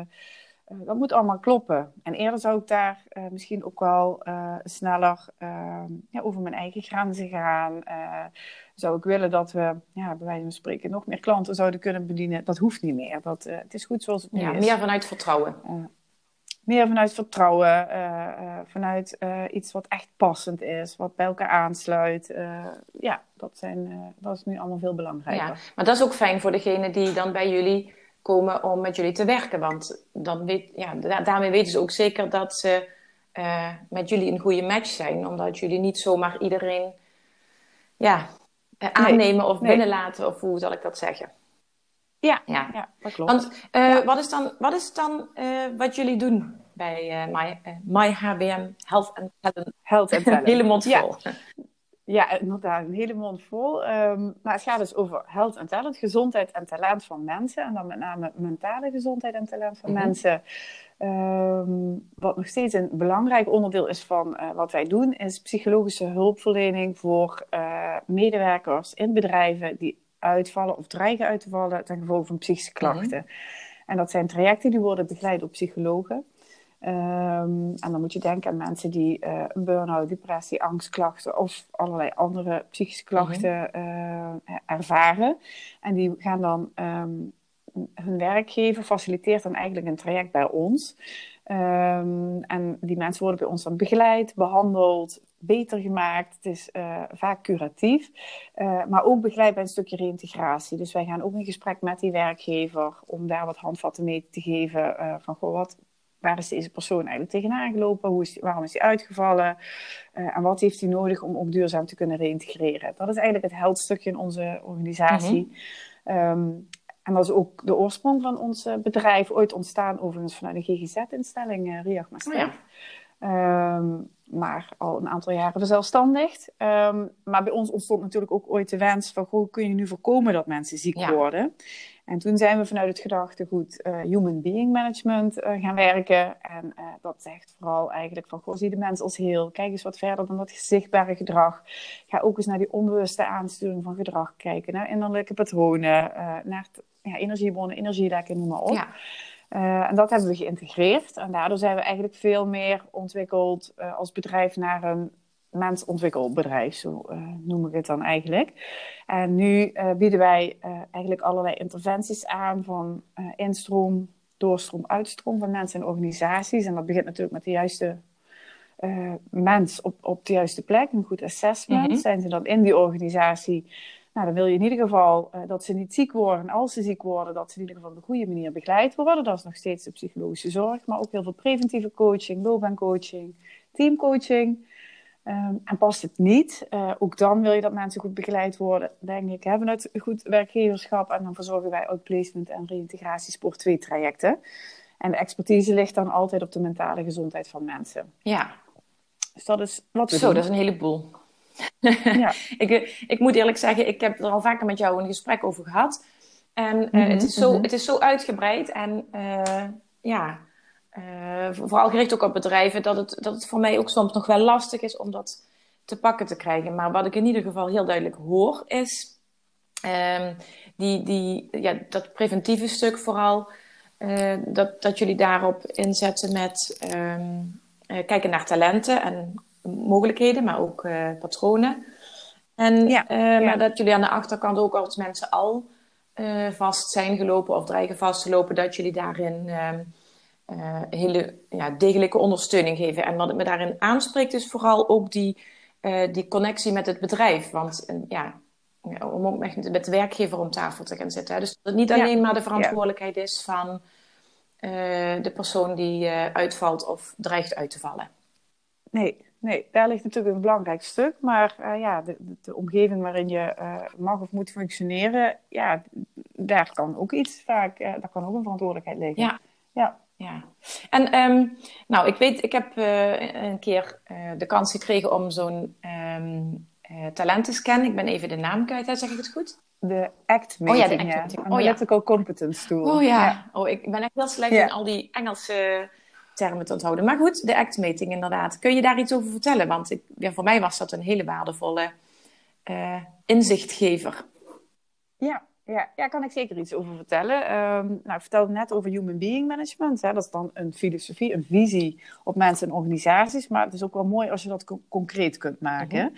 dat moet allemaal kloppen. En eerder zou ik daar uh, misschien ook wel sneller ehm, ja, over mijn eigen grenzen gaan. zou ik willen dat we, ja, bij wijze van spreken, nog meer klanten zouden kunnen bedienen. Dat hoeft niet meer. Dat, het is goed zoals het nu ja, is. Meer vanuit vertrouwen meer vanuit vertrouwen, uh, uh, vanuit uh, iets wat echt passend is, wat bij elkaar aansluit. ja, dat, zijn, dat is nu allemaal veel belangrijker. Ja, maar dat is ook fijn voor degene die dan bij jullie komen om met jullie te werken. Want dan weet, ja, daarmee weten ze ook zeker dat ze met jullie een goede match zijn. Omdat jullie niet zomaar iedereen ja, aannemen of binnenlaten, of hoe zal ik dat zeggen? Ja, ja. ja dat klopt. Want uh, wat is dan, wat, is dan uh, wat jullie doen bij uh, My, My HBM Health and Talent? Health and Talent. hele mond vol. Ja. ja, inderdaad, een hele mond vol. Um, maar het gaat dus over health en talent, gezondheid en talent van mensen. En dan met name mentale gezondheid en talent van mm -hmm. mensen. Um, wat nog steeds een belangrijk onderdeel is van uh, wat wij doen, is psychologische hulpverlening voor uh, medewerkers in bedrijven die uitvallen of dreigen uit te vallen ten gevolge van psychische mhm. klachten. En dat zijn trajecten die worden begeleid door psychologen. Um, en dan moet je denken aan mensen die uh, een burn-out, depressie, angstklachten of allerlei andere psychische klachten mm uh, ervaren. En die gaan dan um, hun werkgever faciliteert dan eigenlijk een traject bij ons. Um, en die mensen worden bij ons dan begeleid, behandeld, beter gemaakt. Het is uh, vaak curatief, uh, maar ook begeleid bij een stukje reïntegratie. Dus wij gaan ook in gesprek met die werkgever om daar wat handvatten mee te geven. Uh, van goh, wat, waar is deze persoon eigenlijk tegenaan gelopen? Hoe is die, waarom is hij uitgevallen? en wat heeft hij nodig om ook duurzaam te kunnen reïntegreren? Dat is eigenlijk het heldstukje in onze organisatie. Mm -hmm. um, en dat is ook de oorsprong van ons bedrijf, ooit ontstaan overigens vanuit een GGZ-instelling, uh, Riach Maastricht. Oh ja. um, maar al een aantal jaren verzelfstandigd. Um, maar bij ons ontstond natuurlijk ook ooit de wens van, hoe kun je nu voorkomen dat mensen ziek ja. worden? En toen zijn we vanuit het gedachtegoed uh, Human Being Management uh, gaan werken. En uh, dat zegt vooral eigenlijk van, goh, zie de mens als heel. Kijk eens wat verder dan dat zichtbare gedrag. Ga ook eens naar die onbewuste aansturing van gedrag kijken. Naar innerlijke patronen, naar ja, energiebronnen, energielekken, noem maar op. Ja. Uh, en dat hebben we geïntegreerd. En daardoor zijn we eigenlijk veel meer ontwikkeld uh, als bedrijf naar een mensontwikkelbedrijf, zo uh, noem ik het dan eigenlijk. En nu bieden wij eigenlijk allerlei interventies aan van instroom, doorstroom, uitstroom van mensen en organisaties. En dat begint natuurlijk met de juiste mens op, op de juiste plek, een goed assessment. Mm -hmm. Zijn ze dan in die organisatie? Nou, dan wil je in ieder geval uh, dat ze niet ziek worden. En als ze ziek worden, dat ze in ieder geval op de goede manier begeleid worden. Dat is nog steeds de psychologische zorg. Maar ook heel veel preventieve coaching, loopbaancoaching, teamcoaching. Um, en past het niet, uh, ook dan wil je dat mensen goed begeleid worden, denk ik. Hebben het goed werkgeverschap en dan verzorgen wij outplacement en reïntegratie sport 2 trajecten. En de expertise ligt dan altijd op de mentale gezondheid van mensen. Ja. Dus dat is wat Zo, doen. dat is een heleboel. ja. ik, ik moet eerlijk zeggen, ik heb er al vaker met jou een gesprek over gehad. En uh, mm-hmm, het, is zo, mm-hmm. het is zo uitgebreid en uh, ja, uh, vooral gericht ook op bedrijven, dat het, dat het voor mij ook soms nog wel lastig is om dat te pakken te krijgen. Maar wat ik in ieder geval heel duidelijk hoor, is um, die, die, ja, dat preventieve stuk vooral, dat, dat jullie daarop inzetten met um, kijken naar talenten en mogelijkheden, maar ook uh, patronen. En ja, ja. Maar dat jullie aan de achterkant ook als mensen al uh, vast zijn gelopen of dreigen vast te lopen, dat jullie daarin hele ja, degelijke ondersteuning geven. En wat me daarin aanspreekt, is vooral ook die, die connectie met het bedrijf. Want ja, om ook met, met de werkgever om tafel te gaan zitten. Dus dat het niet alleen ja. maar de verantwoordelijkheid is van de persoon die uitvalt of dreigt uit te vallen. Nee, nee, daar ligt natuurlijk een belangrijk stuk. Maar uh, ja, de, de, omgeving waarin je uh, mag of moet functioneren, ja, daar kan ook iets vaak, uh, daar kan ook een verantwoordelijkheid liggen. Ja. ja. ja. En um, nou, ik weet, ik heb een keer de kans gekregen om zo'n um, uh, talentenscan. Ik ben even de naam kwijt, zeg ik het goed? De ACT-meting, oh, ja. De act oh, Analytical Competence Tool. Oh ja. Oh, ik ben echt heel slecht in al die Engelse termen te onthouden. Maar goed, de ACT-meting inderdaad. Kun je daar iets over vertellen? Want ik, ja, voor mij was dat een hele waardevolle uh, inzichtgever. Ja, ja, ja, kan ik zeker iets over vertellen. Um, nou, ik vertelde net over human being management. Hè. Dat is dan een filosofie, een visie op mensen en organisaties. Maar het is ook wel mooi als je dat concreet kunt maken. Mhm.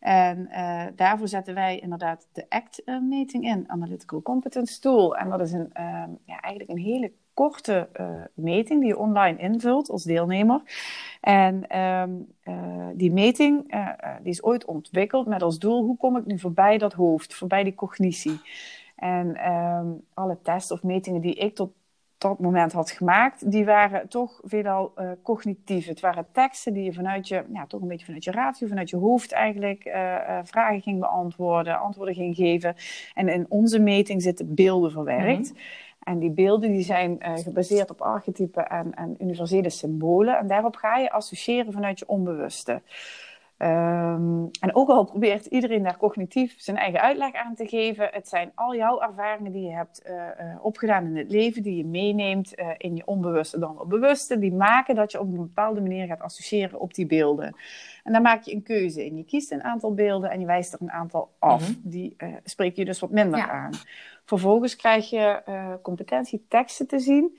En uh, daarvoor zetten wij inderdaad de ACT-meting in, Analytical Competence Tool. En dat is een, uh, ja, eigenlijk een hele korte uh, meting die je online invult als deelnemer. En um, die meting die is ooit ontwikkeld met als doel: hoe kom ik nu voorbij dat hoofd, voorbij die cognitie? En um, alle tests of metingen die ik tot dat moment had gemaakt, die waren toch veelal uh, cognitief. Het waren teksten die je vanuit je, ja, toch een beetje vanuit je ratio, vanuit je hoofd eigenlijk vragen ging beantwoorden, antwoorden ging geven. En in onze meting zitten beelden verwerkt. Mhm. En die beelden die zijn gebaseerd op archetypen en, en universele symbolen. En daarop ga je associëren vanuit je onbewuste. Um, en ook al probeert iedereen daar cognitief zijn eigen uitleg aan te geven, het zijn al jouw ervaringen die je hebt uh, uh, opgedaan in het leven, die je meeneemt uh, in je onbewuste dan wel bewuste, die maken dat je op een bepaalde manier gaat associëren op die beelden. En dan maak je een keuze in. Je kiest een aantal beelden en je wijst er een aantal af. Mm -hmm. Die spreek je dus wat minder ja. aan. Vervolgens krijg je competentieteksten te zien.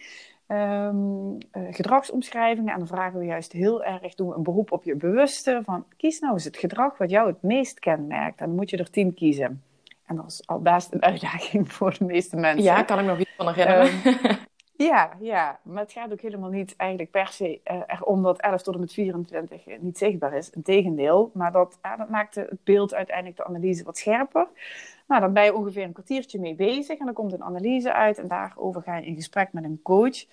Um, uh, gedragsomschrijvingen. En dan vragen we juist heel erg, doen we een beroep op je bewuste. Van kies nou eens het gedrag wat jou het meest kenmerkt. En dan moet je er tien kiezen. En dat is al best een uitdaging voor de meeste mensen. Ja, kan ik nog iets van herinneren. Um, ja, ja, maar het gaat ook helemaal niet eigenlijk per se uh, erom dat 11 tot en met 24 niet zichtbaar is. Integendeel, maar dat, uh, dat maakt het beeld uiteindelijk de analyse wat scherper. Nou, dan ben je ongeveer een kwartiertje mee bezig en dan komt een analyse uit en daarover ga je in gesprek met een coach.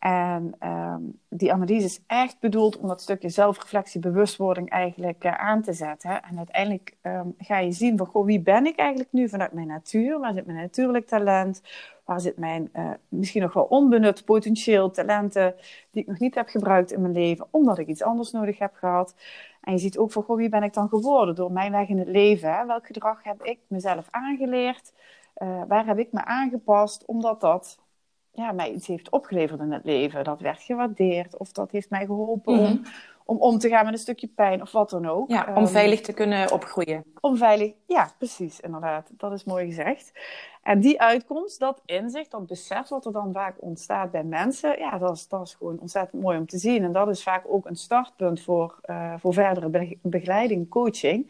En um, die analyse is echt bedoeld om dat stukje zelfreflectie, bewustwording eigenlijk aan te zetten. En uiteindelijk um, ga je zien van, goh, wie ben ik eigenlijk nu vanuit mijn natuur? Waar zit mijn natuurlijk talent? Waar zit mijn uh, misschien nog wel onbenut potentieel talenten die ik nog niet heb gebruikt in mijn leven, omdat ik iets anders nodig heb gehad? En je ziet ook van, goh, wie ben ik dan geworden door mijn weg in het leven? Hè? Welk gedrag heb ik mezelf aangeleerd? Uh, waar heb ik me aangepast? Omdat dat ja, mij iets heeft opgeleverd in het leven. Dat werd gewaardeerd of dat heeft mij geholpen om, om om te gaan met een stukje pijn of wat dan ook. Ja, om um, veilig te kunnen opgroeien. Om veilig, ja, precies, inderdaad. Dat is mooi gezegd. En die uitkomst, dat inzicht, dat besef wat er dan vaak ontstaat bij mensen, ja, dat is, dat is gewoon ontzettend mooi om te zien. En dat is vaak ook een startpunt voor, uh, voor verdere begeleiding, coaching.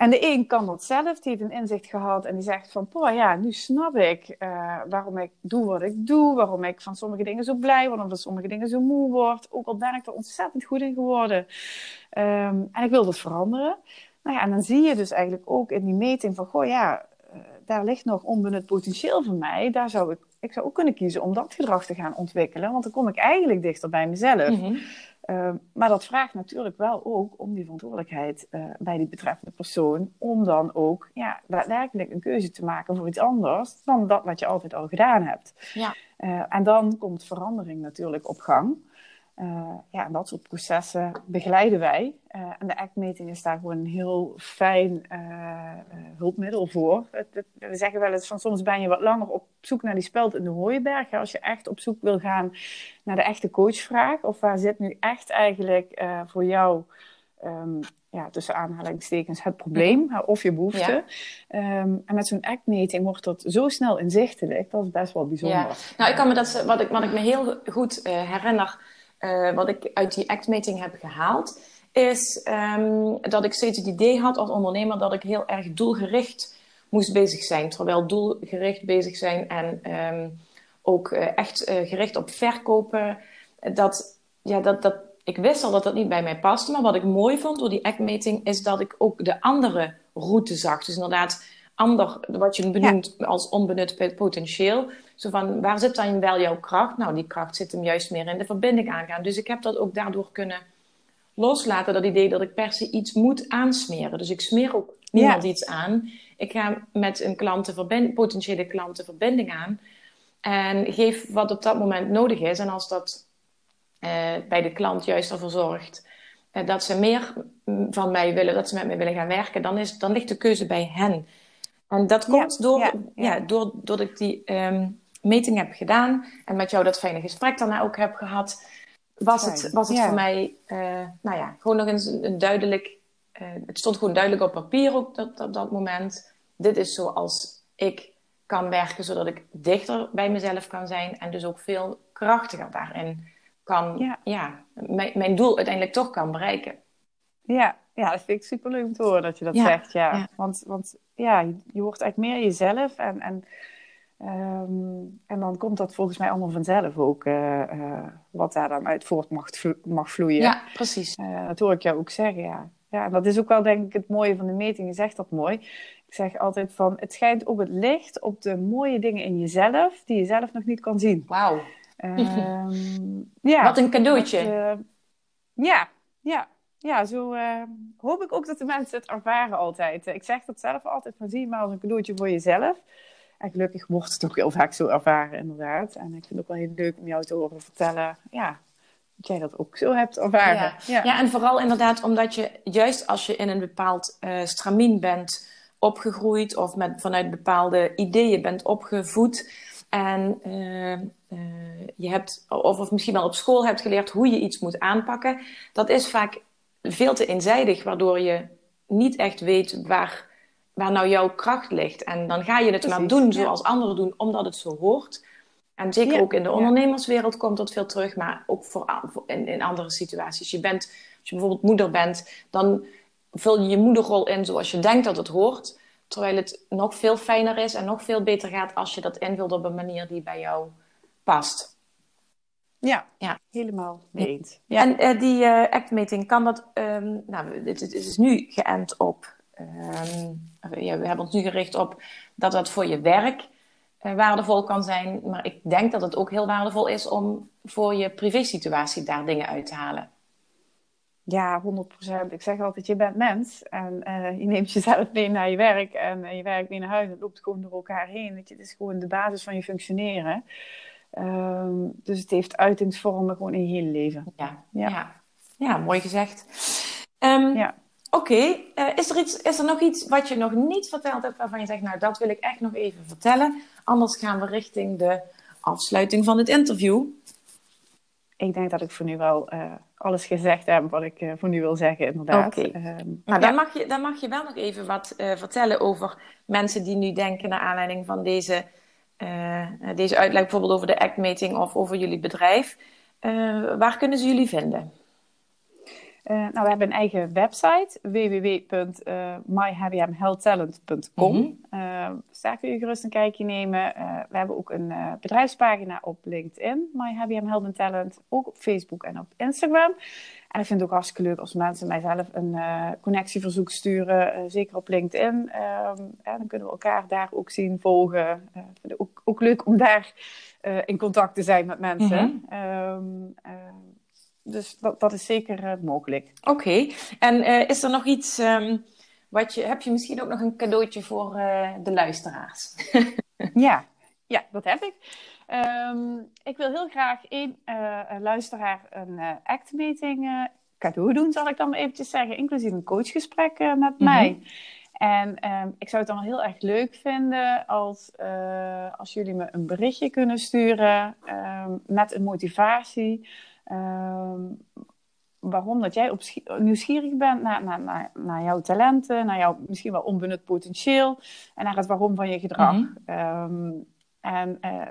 En de een kan dat zelf, die heeft een inzicht gehad en die zegt van, poh, ja, nu snap ik uh, waarom ik doe wat ik doe, waarom ik van sommige dingen zo blij word, van sommige dingen zo moe word. Ook al ben ik er ontzettend goed in geworden. Um, en ik wil dat veranderen. Nou ja, en dan zie je dus eigenlijk ook in die meting van, goh, ja, uh, daar ligt nog onbenut potentieel van mij. Daar zou ik, ik zou ook kunnen kiezen om dat gedrag te gaan ontwikkelen, want dan kom ik eigenlijk dichter bij mezelf. -hmm. Uh, maar dat vraagt natuurlijk wel ook om die verantwoordelijkheid uh, bij die betreffende persoon. Om dan ook ja, daadwerkelijk een keuze te maken voor iets anders dan dat wat je altijd al gedaan hebt. Ja. Uh, en dan komt verandering natuurlijk op gang. Uh, ja, en dat soort processen begeleiden wij. Uh, en de ACT-meting is daar gewoon een heel fijn uh, hulpmiddel voor. Het, het, we zeggen wel eens van soms ben je wat langer op zoek naar die speld in de hooiberg. Als je echt op zoek wil gaan naar de echte coachvraag. Of waar zit nu echt eigenlijk voor jou, um, ja, tussen aanhalingstekens, het probleem of je behoefte. Ja. Um, en met zo'n ACT-meting wordt dat zo snel inzichtelijk. Dat is best wel bijzonder. Ja. Nou, ik kan me dat, wat ik, wat ik me heel goed herinner uh, wat ik uit die ACT-meting heb gehaald, is um, dat ik steeds het idee had als ondernemer dat ik heel erg doelgericht moest bezig zijn. Terwijl doelgericht bezig zijn en um, ook uh, echt uh, gericht op verkopen, dat, ja, dat, dat, ik wist al dat dat niet bij mij paste. Maar wat ik mooi vond door die ACT-meting is dat ik ook de andere route zag. Dus inderdaad, ander, wat je benoemt ja. als onbenut potentieel. Zo van, waar zit dan wel jouw kracht? Nou, die kracht zit hem juist meer in de verbinding aangaan. Dus ik heb dat ook daardoor kunnen loslaten, dat idee dat ik per se iets moet aansmeren. Dus ik smeer ook niemand ja. iets aan. Ik ga met een potentiële klanten verbinding aan. En geef wat op dat moment nodig is. En als dat uh, bij de klant juist ervoor zorgt dat ze meer van mij willen, dat ze met mij willen gaan werken, dan, is, dan ligt de keuze bij hen. En dat komt door, ja, ja. door, doordat ik die ehm, meting heb gedaan en met jou dat fijne gesprek daarna ook heb gehad, was het, was het voor mij, uh, nou ja, gewoon nog eens een, duidelijk, uh, het stond gewoon duidelijk op papier ook op dat, dat moment. Dit is zoals ik kan werken, zodat ik dichter bij mezelf kan zijn en dus ook veel krachtiger daarin kan, ja, mijn, mijn doel uiteindelijk toch kan bereiken. Ja, ja, dat vind ik super leuk om te horen dat je dat zegt. Ja. Want, want ja, je wordt eigenlijk meer jezelf en, en, um, en dan komt dat volgens mij allemaal vanzelf ook, uh, uh, wat daar dan uit voort mag, mag vloeien. Ja, precies. Uh, dat hoor ik jou ook zeggen, ja. Ja, en dat is ook wel denk ik het mooie van de meting. Je zegt dat mooi. Ik zeg altijd van, het schijnt ook het licht op de mooie dingen in jezelf, die je zelf nog niet kan zien. Wauw. Um, ja. Wat een cadeautje. ja, ja. Ja, zo uh, hoop ik ook dat de mensen het ervaren altijd. Ik zeg dat zelf altijd van zie maar als een cadeautje voor jezelf. En gelukkig wordt het ook heel vaak zo ervaren inderdaad. En ik vind het ook wel heel leuk om jou te horen vertellen ja, dat jij dat ook zo hebt ervaren. Ja, ja. ja en vooral inderdaad omdat je juist als je in een bepaald uh, stramien bent opgegroeid... of met, vanuit bepaalde ideeën bent opgevoed... en uh, je hebt, of, of misschien wel op school hebt geleerd hoe je iets moet aanpakken... dat is vaak veel te eenzijdig, waardoor je niet echt weet waar, waar nou jouw kracht ligt. En dan ga je het maar doen zoals anderen doen, omdat het zo hoort. En zeker ook in de ondernemerswereld komt dat veel terug, maar ook voor, in, in andere situaties. Je bent, als je bijvoorbeeld moeder bent, dan vul je je moederrol in zoals je denkt dat het hoort. Terwijl het nog veel fijner is en nog veel beter gaat als je dat invult op een manier die bij jou past. Ja, ja. helemaal mee Ja. En uh, die uh, actmeting, kan dat... Um, nou, dit, dit, is nu geënt op... Um, ja, we hebben ons nu gericht op dat dat voor je werk uh, waardevol kan zijn. Maar ik denk dat het ook heel waardevol is om voor je privésituatie daar dingen uit te halen. Ja, 100%. Ik zeg altijd, je bent mens en je neemt jezelf mee naar je werk en je werk mee naar huis. Het loopt gewoon door elkaar heen. Het is gewoon de basis van je functioneren. Um, dus het heeft uitingsvormen gewoon in je hele leven. Ja, ja. ja. ja mooi gezegd. Um, ja. Oké, okay. uh, eh, is, er iets, is er nog iets wat je nog niet verteld hebt waarvan je zegt, nou dat wil ik echt nog even vertellen. Anders gaan we richting de afsluiting van het interview. Ik denk dat ik voor nu wel uh, alles gezegd heb wat ik uh, voor nu wil zeggen, inderdaad. Oké. Okay. Um, nou, dan, mag je, dan mag je wel nog even wat vertellen over mensen die nu denken naar aanleiding van deze uh, deze uitleg bijvoorbeeld over de ACT-meting of over jullie bedrijf. Uh, waar kunnen ze jullie vinden? Uh, nou, we hebben een eigen website, www.myhbmhealthtalent.com. Mm -hmm. daar kun je gerust een kijkje nemen. we hebben ook een bedrijfspagina op LinkedIn, My HBM Talent. Ook op Facebook en op Instagram. En ik vind het ook hartstikke leuk als mensen mijzelf een uh, connectieverzoek sturen, uh, zeker op LinkedIn. Um, ja, dan kunnen we elkaar daar ook zien, volgen. Uh, vind ik ook, ook leuk om daar in contact te zijn met mensen. Mm -hmm. um, dus dat, dat, is zeker mogelijk. Oké, en is er nog iets, um, wat je, heb je misschien ook nog een cadeautje voor de luisteraars? ja. ja, dat heb ik. Um, ik wil heel graag één uh, luisteraar een uh, act-meeting uh, cadeau doen, zal ik dan maar eventjes zeggen, inclusief een coachgesprek met mm -hmm. mij. En um, ik zou het dan heel erg leuk vinden als, als jullie me een berichtje kunnen sturen um, met een motivatie. waarom dat jij op nieuwsgierig bent naar, naar, naar, naar, jouw talenten, naar jouw misschien wel onbenut potentieel en naar het waarom van je gedrag. Mm -hmm. En uh,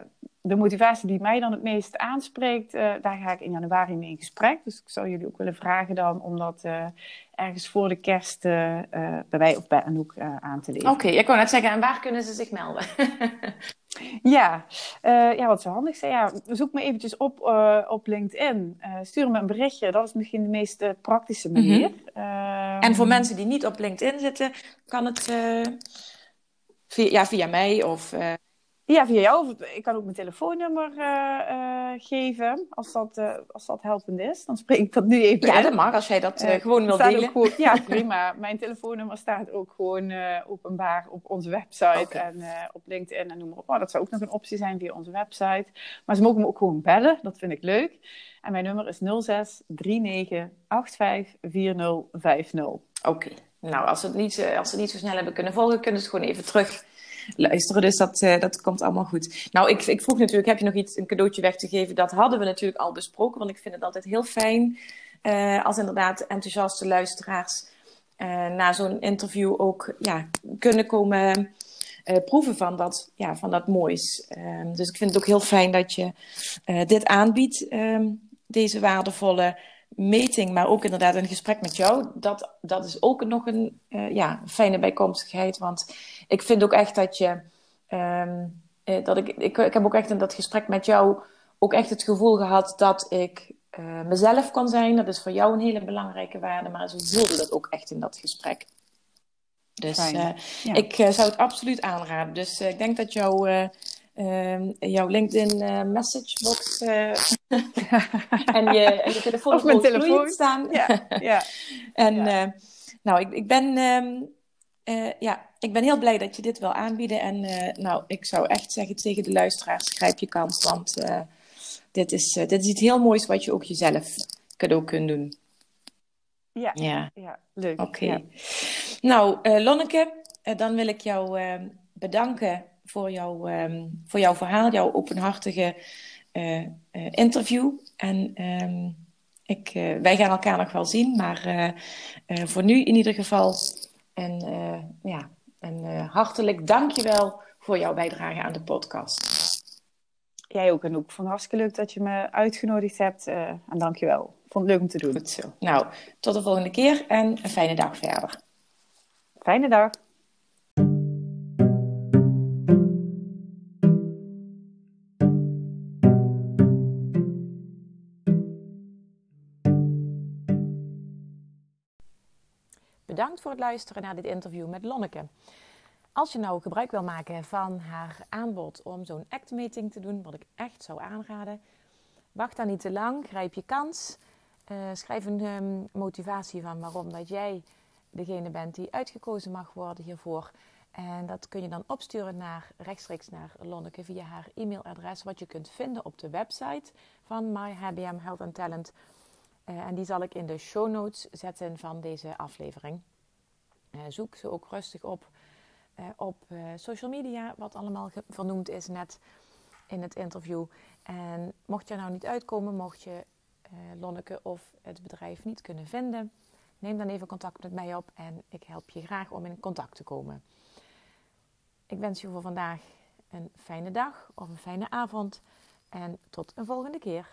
de motivatie die mij dan het meest aanspreekt, uh, daar ga ik in januari mee in gesprek. Dus ik zou jullie ook willen vragen dan om dat uh, ergens voor de kerst bij mij of bij Anouk aan te leveren. Oké, okay, ik wou net zeggen, en waar kunnen ze zich melden? ja, ja, wat zo handig zijn. Ja, zoek me eventjes op op LinkedIn. stuur me een berichtje, dat is misschien de meest praktische manier. Mm -hmm. en voor mensen die niet op LinkedIn zitten, kan het via, ja, via mij of Ja, via jou. Ik kan ook mijn telefoonnummer uh, uh, geven, als dat, uh, als dat helpend is. Dan spreek ik dat nu even Ja, in. dat mag, als jij dat gewoon wil delen. Gewoon, ja, prima. Mijn telefoonnummer staat ook gewoon openbaar op onze website okay. en op LinkedIn en noem maar op. Oh, dat zou ook nog een optie zijn via onze website. Maar ze mogen me ook gewoon bellen, dat vind ik leuk. En mijn nummer is 06 39 85 4050. Oké. Okay. Nou, als ze, het niet, als ze het niet zo snel hebben kunnen volgen, kunnen ze gewoon even terug luisteren. Dus dat, uh, dat komt allemaal goed. Nou, ik, ik vroeg natuurlijk, heb je nog iets, een cadeautje weg te geven? Dat hadden we natuurlijk al besproken, want ik vind het altijd heel fijn uh, als inderdaad enthousiaste luisteraars uh, na zo'n interview ook ja, kunnen komen proeven van dat, ja, van dat moois. Ehm, dus ik vind het ook heel fijn dat je dit aanbiedt, ehm, deze waardevolle meting, maar ook inderdaad een gesprek met jou. Dat, dat is ook nog een ja, fijne bijkomstigheid, want ik vind ook echt dat je. Um, dat ik, ik, ik heb ook echt in dat gesprek met jou ook echt het gevoel gehad dat ik uh, mezelf kan zijn. Dat is voor jou een hele belangrijke waarde, maar zo voelde dat ook echt in dat gesprek. Dus ja. ik zou het absoluut aanraden. Dus ik denk dat jouw, ehm, jouw LinkedIn messagebox en, je, en je telefoon of mijn telefoon staan. Ja, ja. en ja. nou, ik, ik ben. Um, uh, ja, ik ben heel blij dat je dit wil aanbieden. En uh, nou, ik zou echt zeggen tegen de luisteraars, grijp je kans. Want uh, dit, is, dit is iets heel moois wat je ook jezelf cadeau kunt doen. Ja, ja. ja leuk. Oké. Ja. Nou, Lonneke, dan wil ik jou bedanken voor, jou, um, voor jouw verhaal, jouw openhartige interview. En um, ik, wij gaan elkaar nog wel zien, maar voor nu in ieder geval... En ja, en hartelijk dankjewel voor jouw bijdrage aan de podcast. Jij ook en ook van hartstikke leuk dat je me uitgenodigd hebt. En dankjewel. Vond het leuk om te doen. Goed zo. Nou, tot de volgende keer en een fijne dag verder. Fijne dag. Bedankt voor het luisteren naar dit interview met Lonneke. Als je nou gebruik wil maken van haar aanbod om zo'n act-meeting te doen, wat ik echt zou aanraden, wacht dan niet te lang, grijp je kans. Uh, schrijf een um, motivatie van waarom dat jij degene bent die uitgekozen mag worden hiervoor. En dat kun je dan opsturen naar, rechtstreeks naar Lonneke via haar e-mailadres, wat je kunt vinden op de website van My HBM Health and Talent. Uh, en die zal ik in de show notes zetten van deze aflevering. Uh, zoek ze ook rustig op uh, op social media, wat allemaal vernoemd is net in het interview. En mocht je nou niet uitkomen, mocht je Lonneke of het bedrijf niet kunnen vinden, neem dan even contact met mij op en ik help je graag om in contact te komen. Ik wens je voor vandaag een fijne dag of een fijne avond en tot een volgende keer.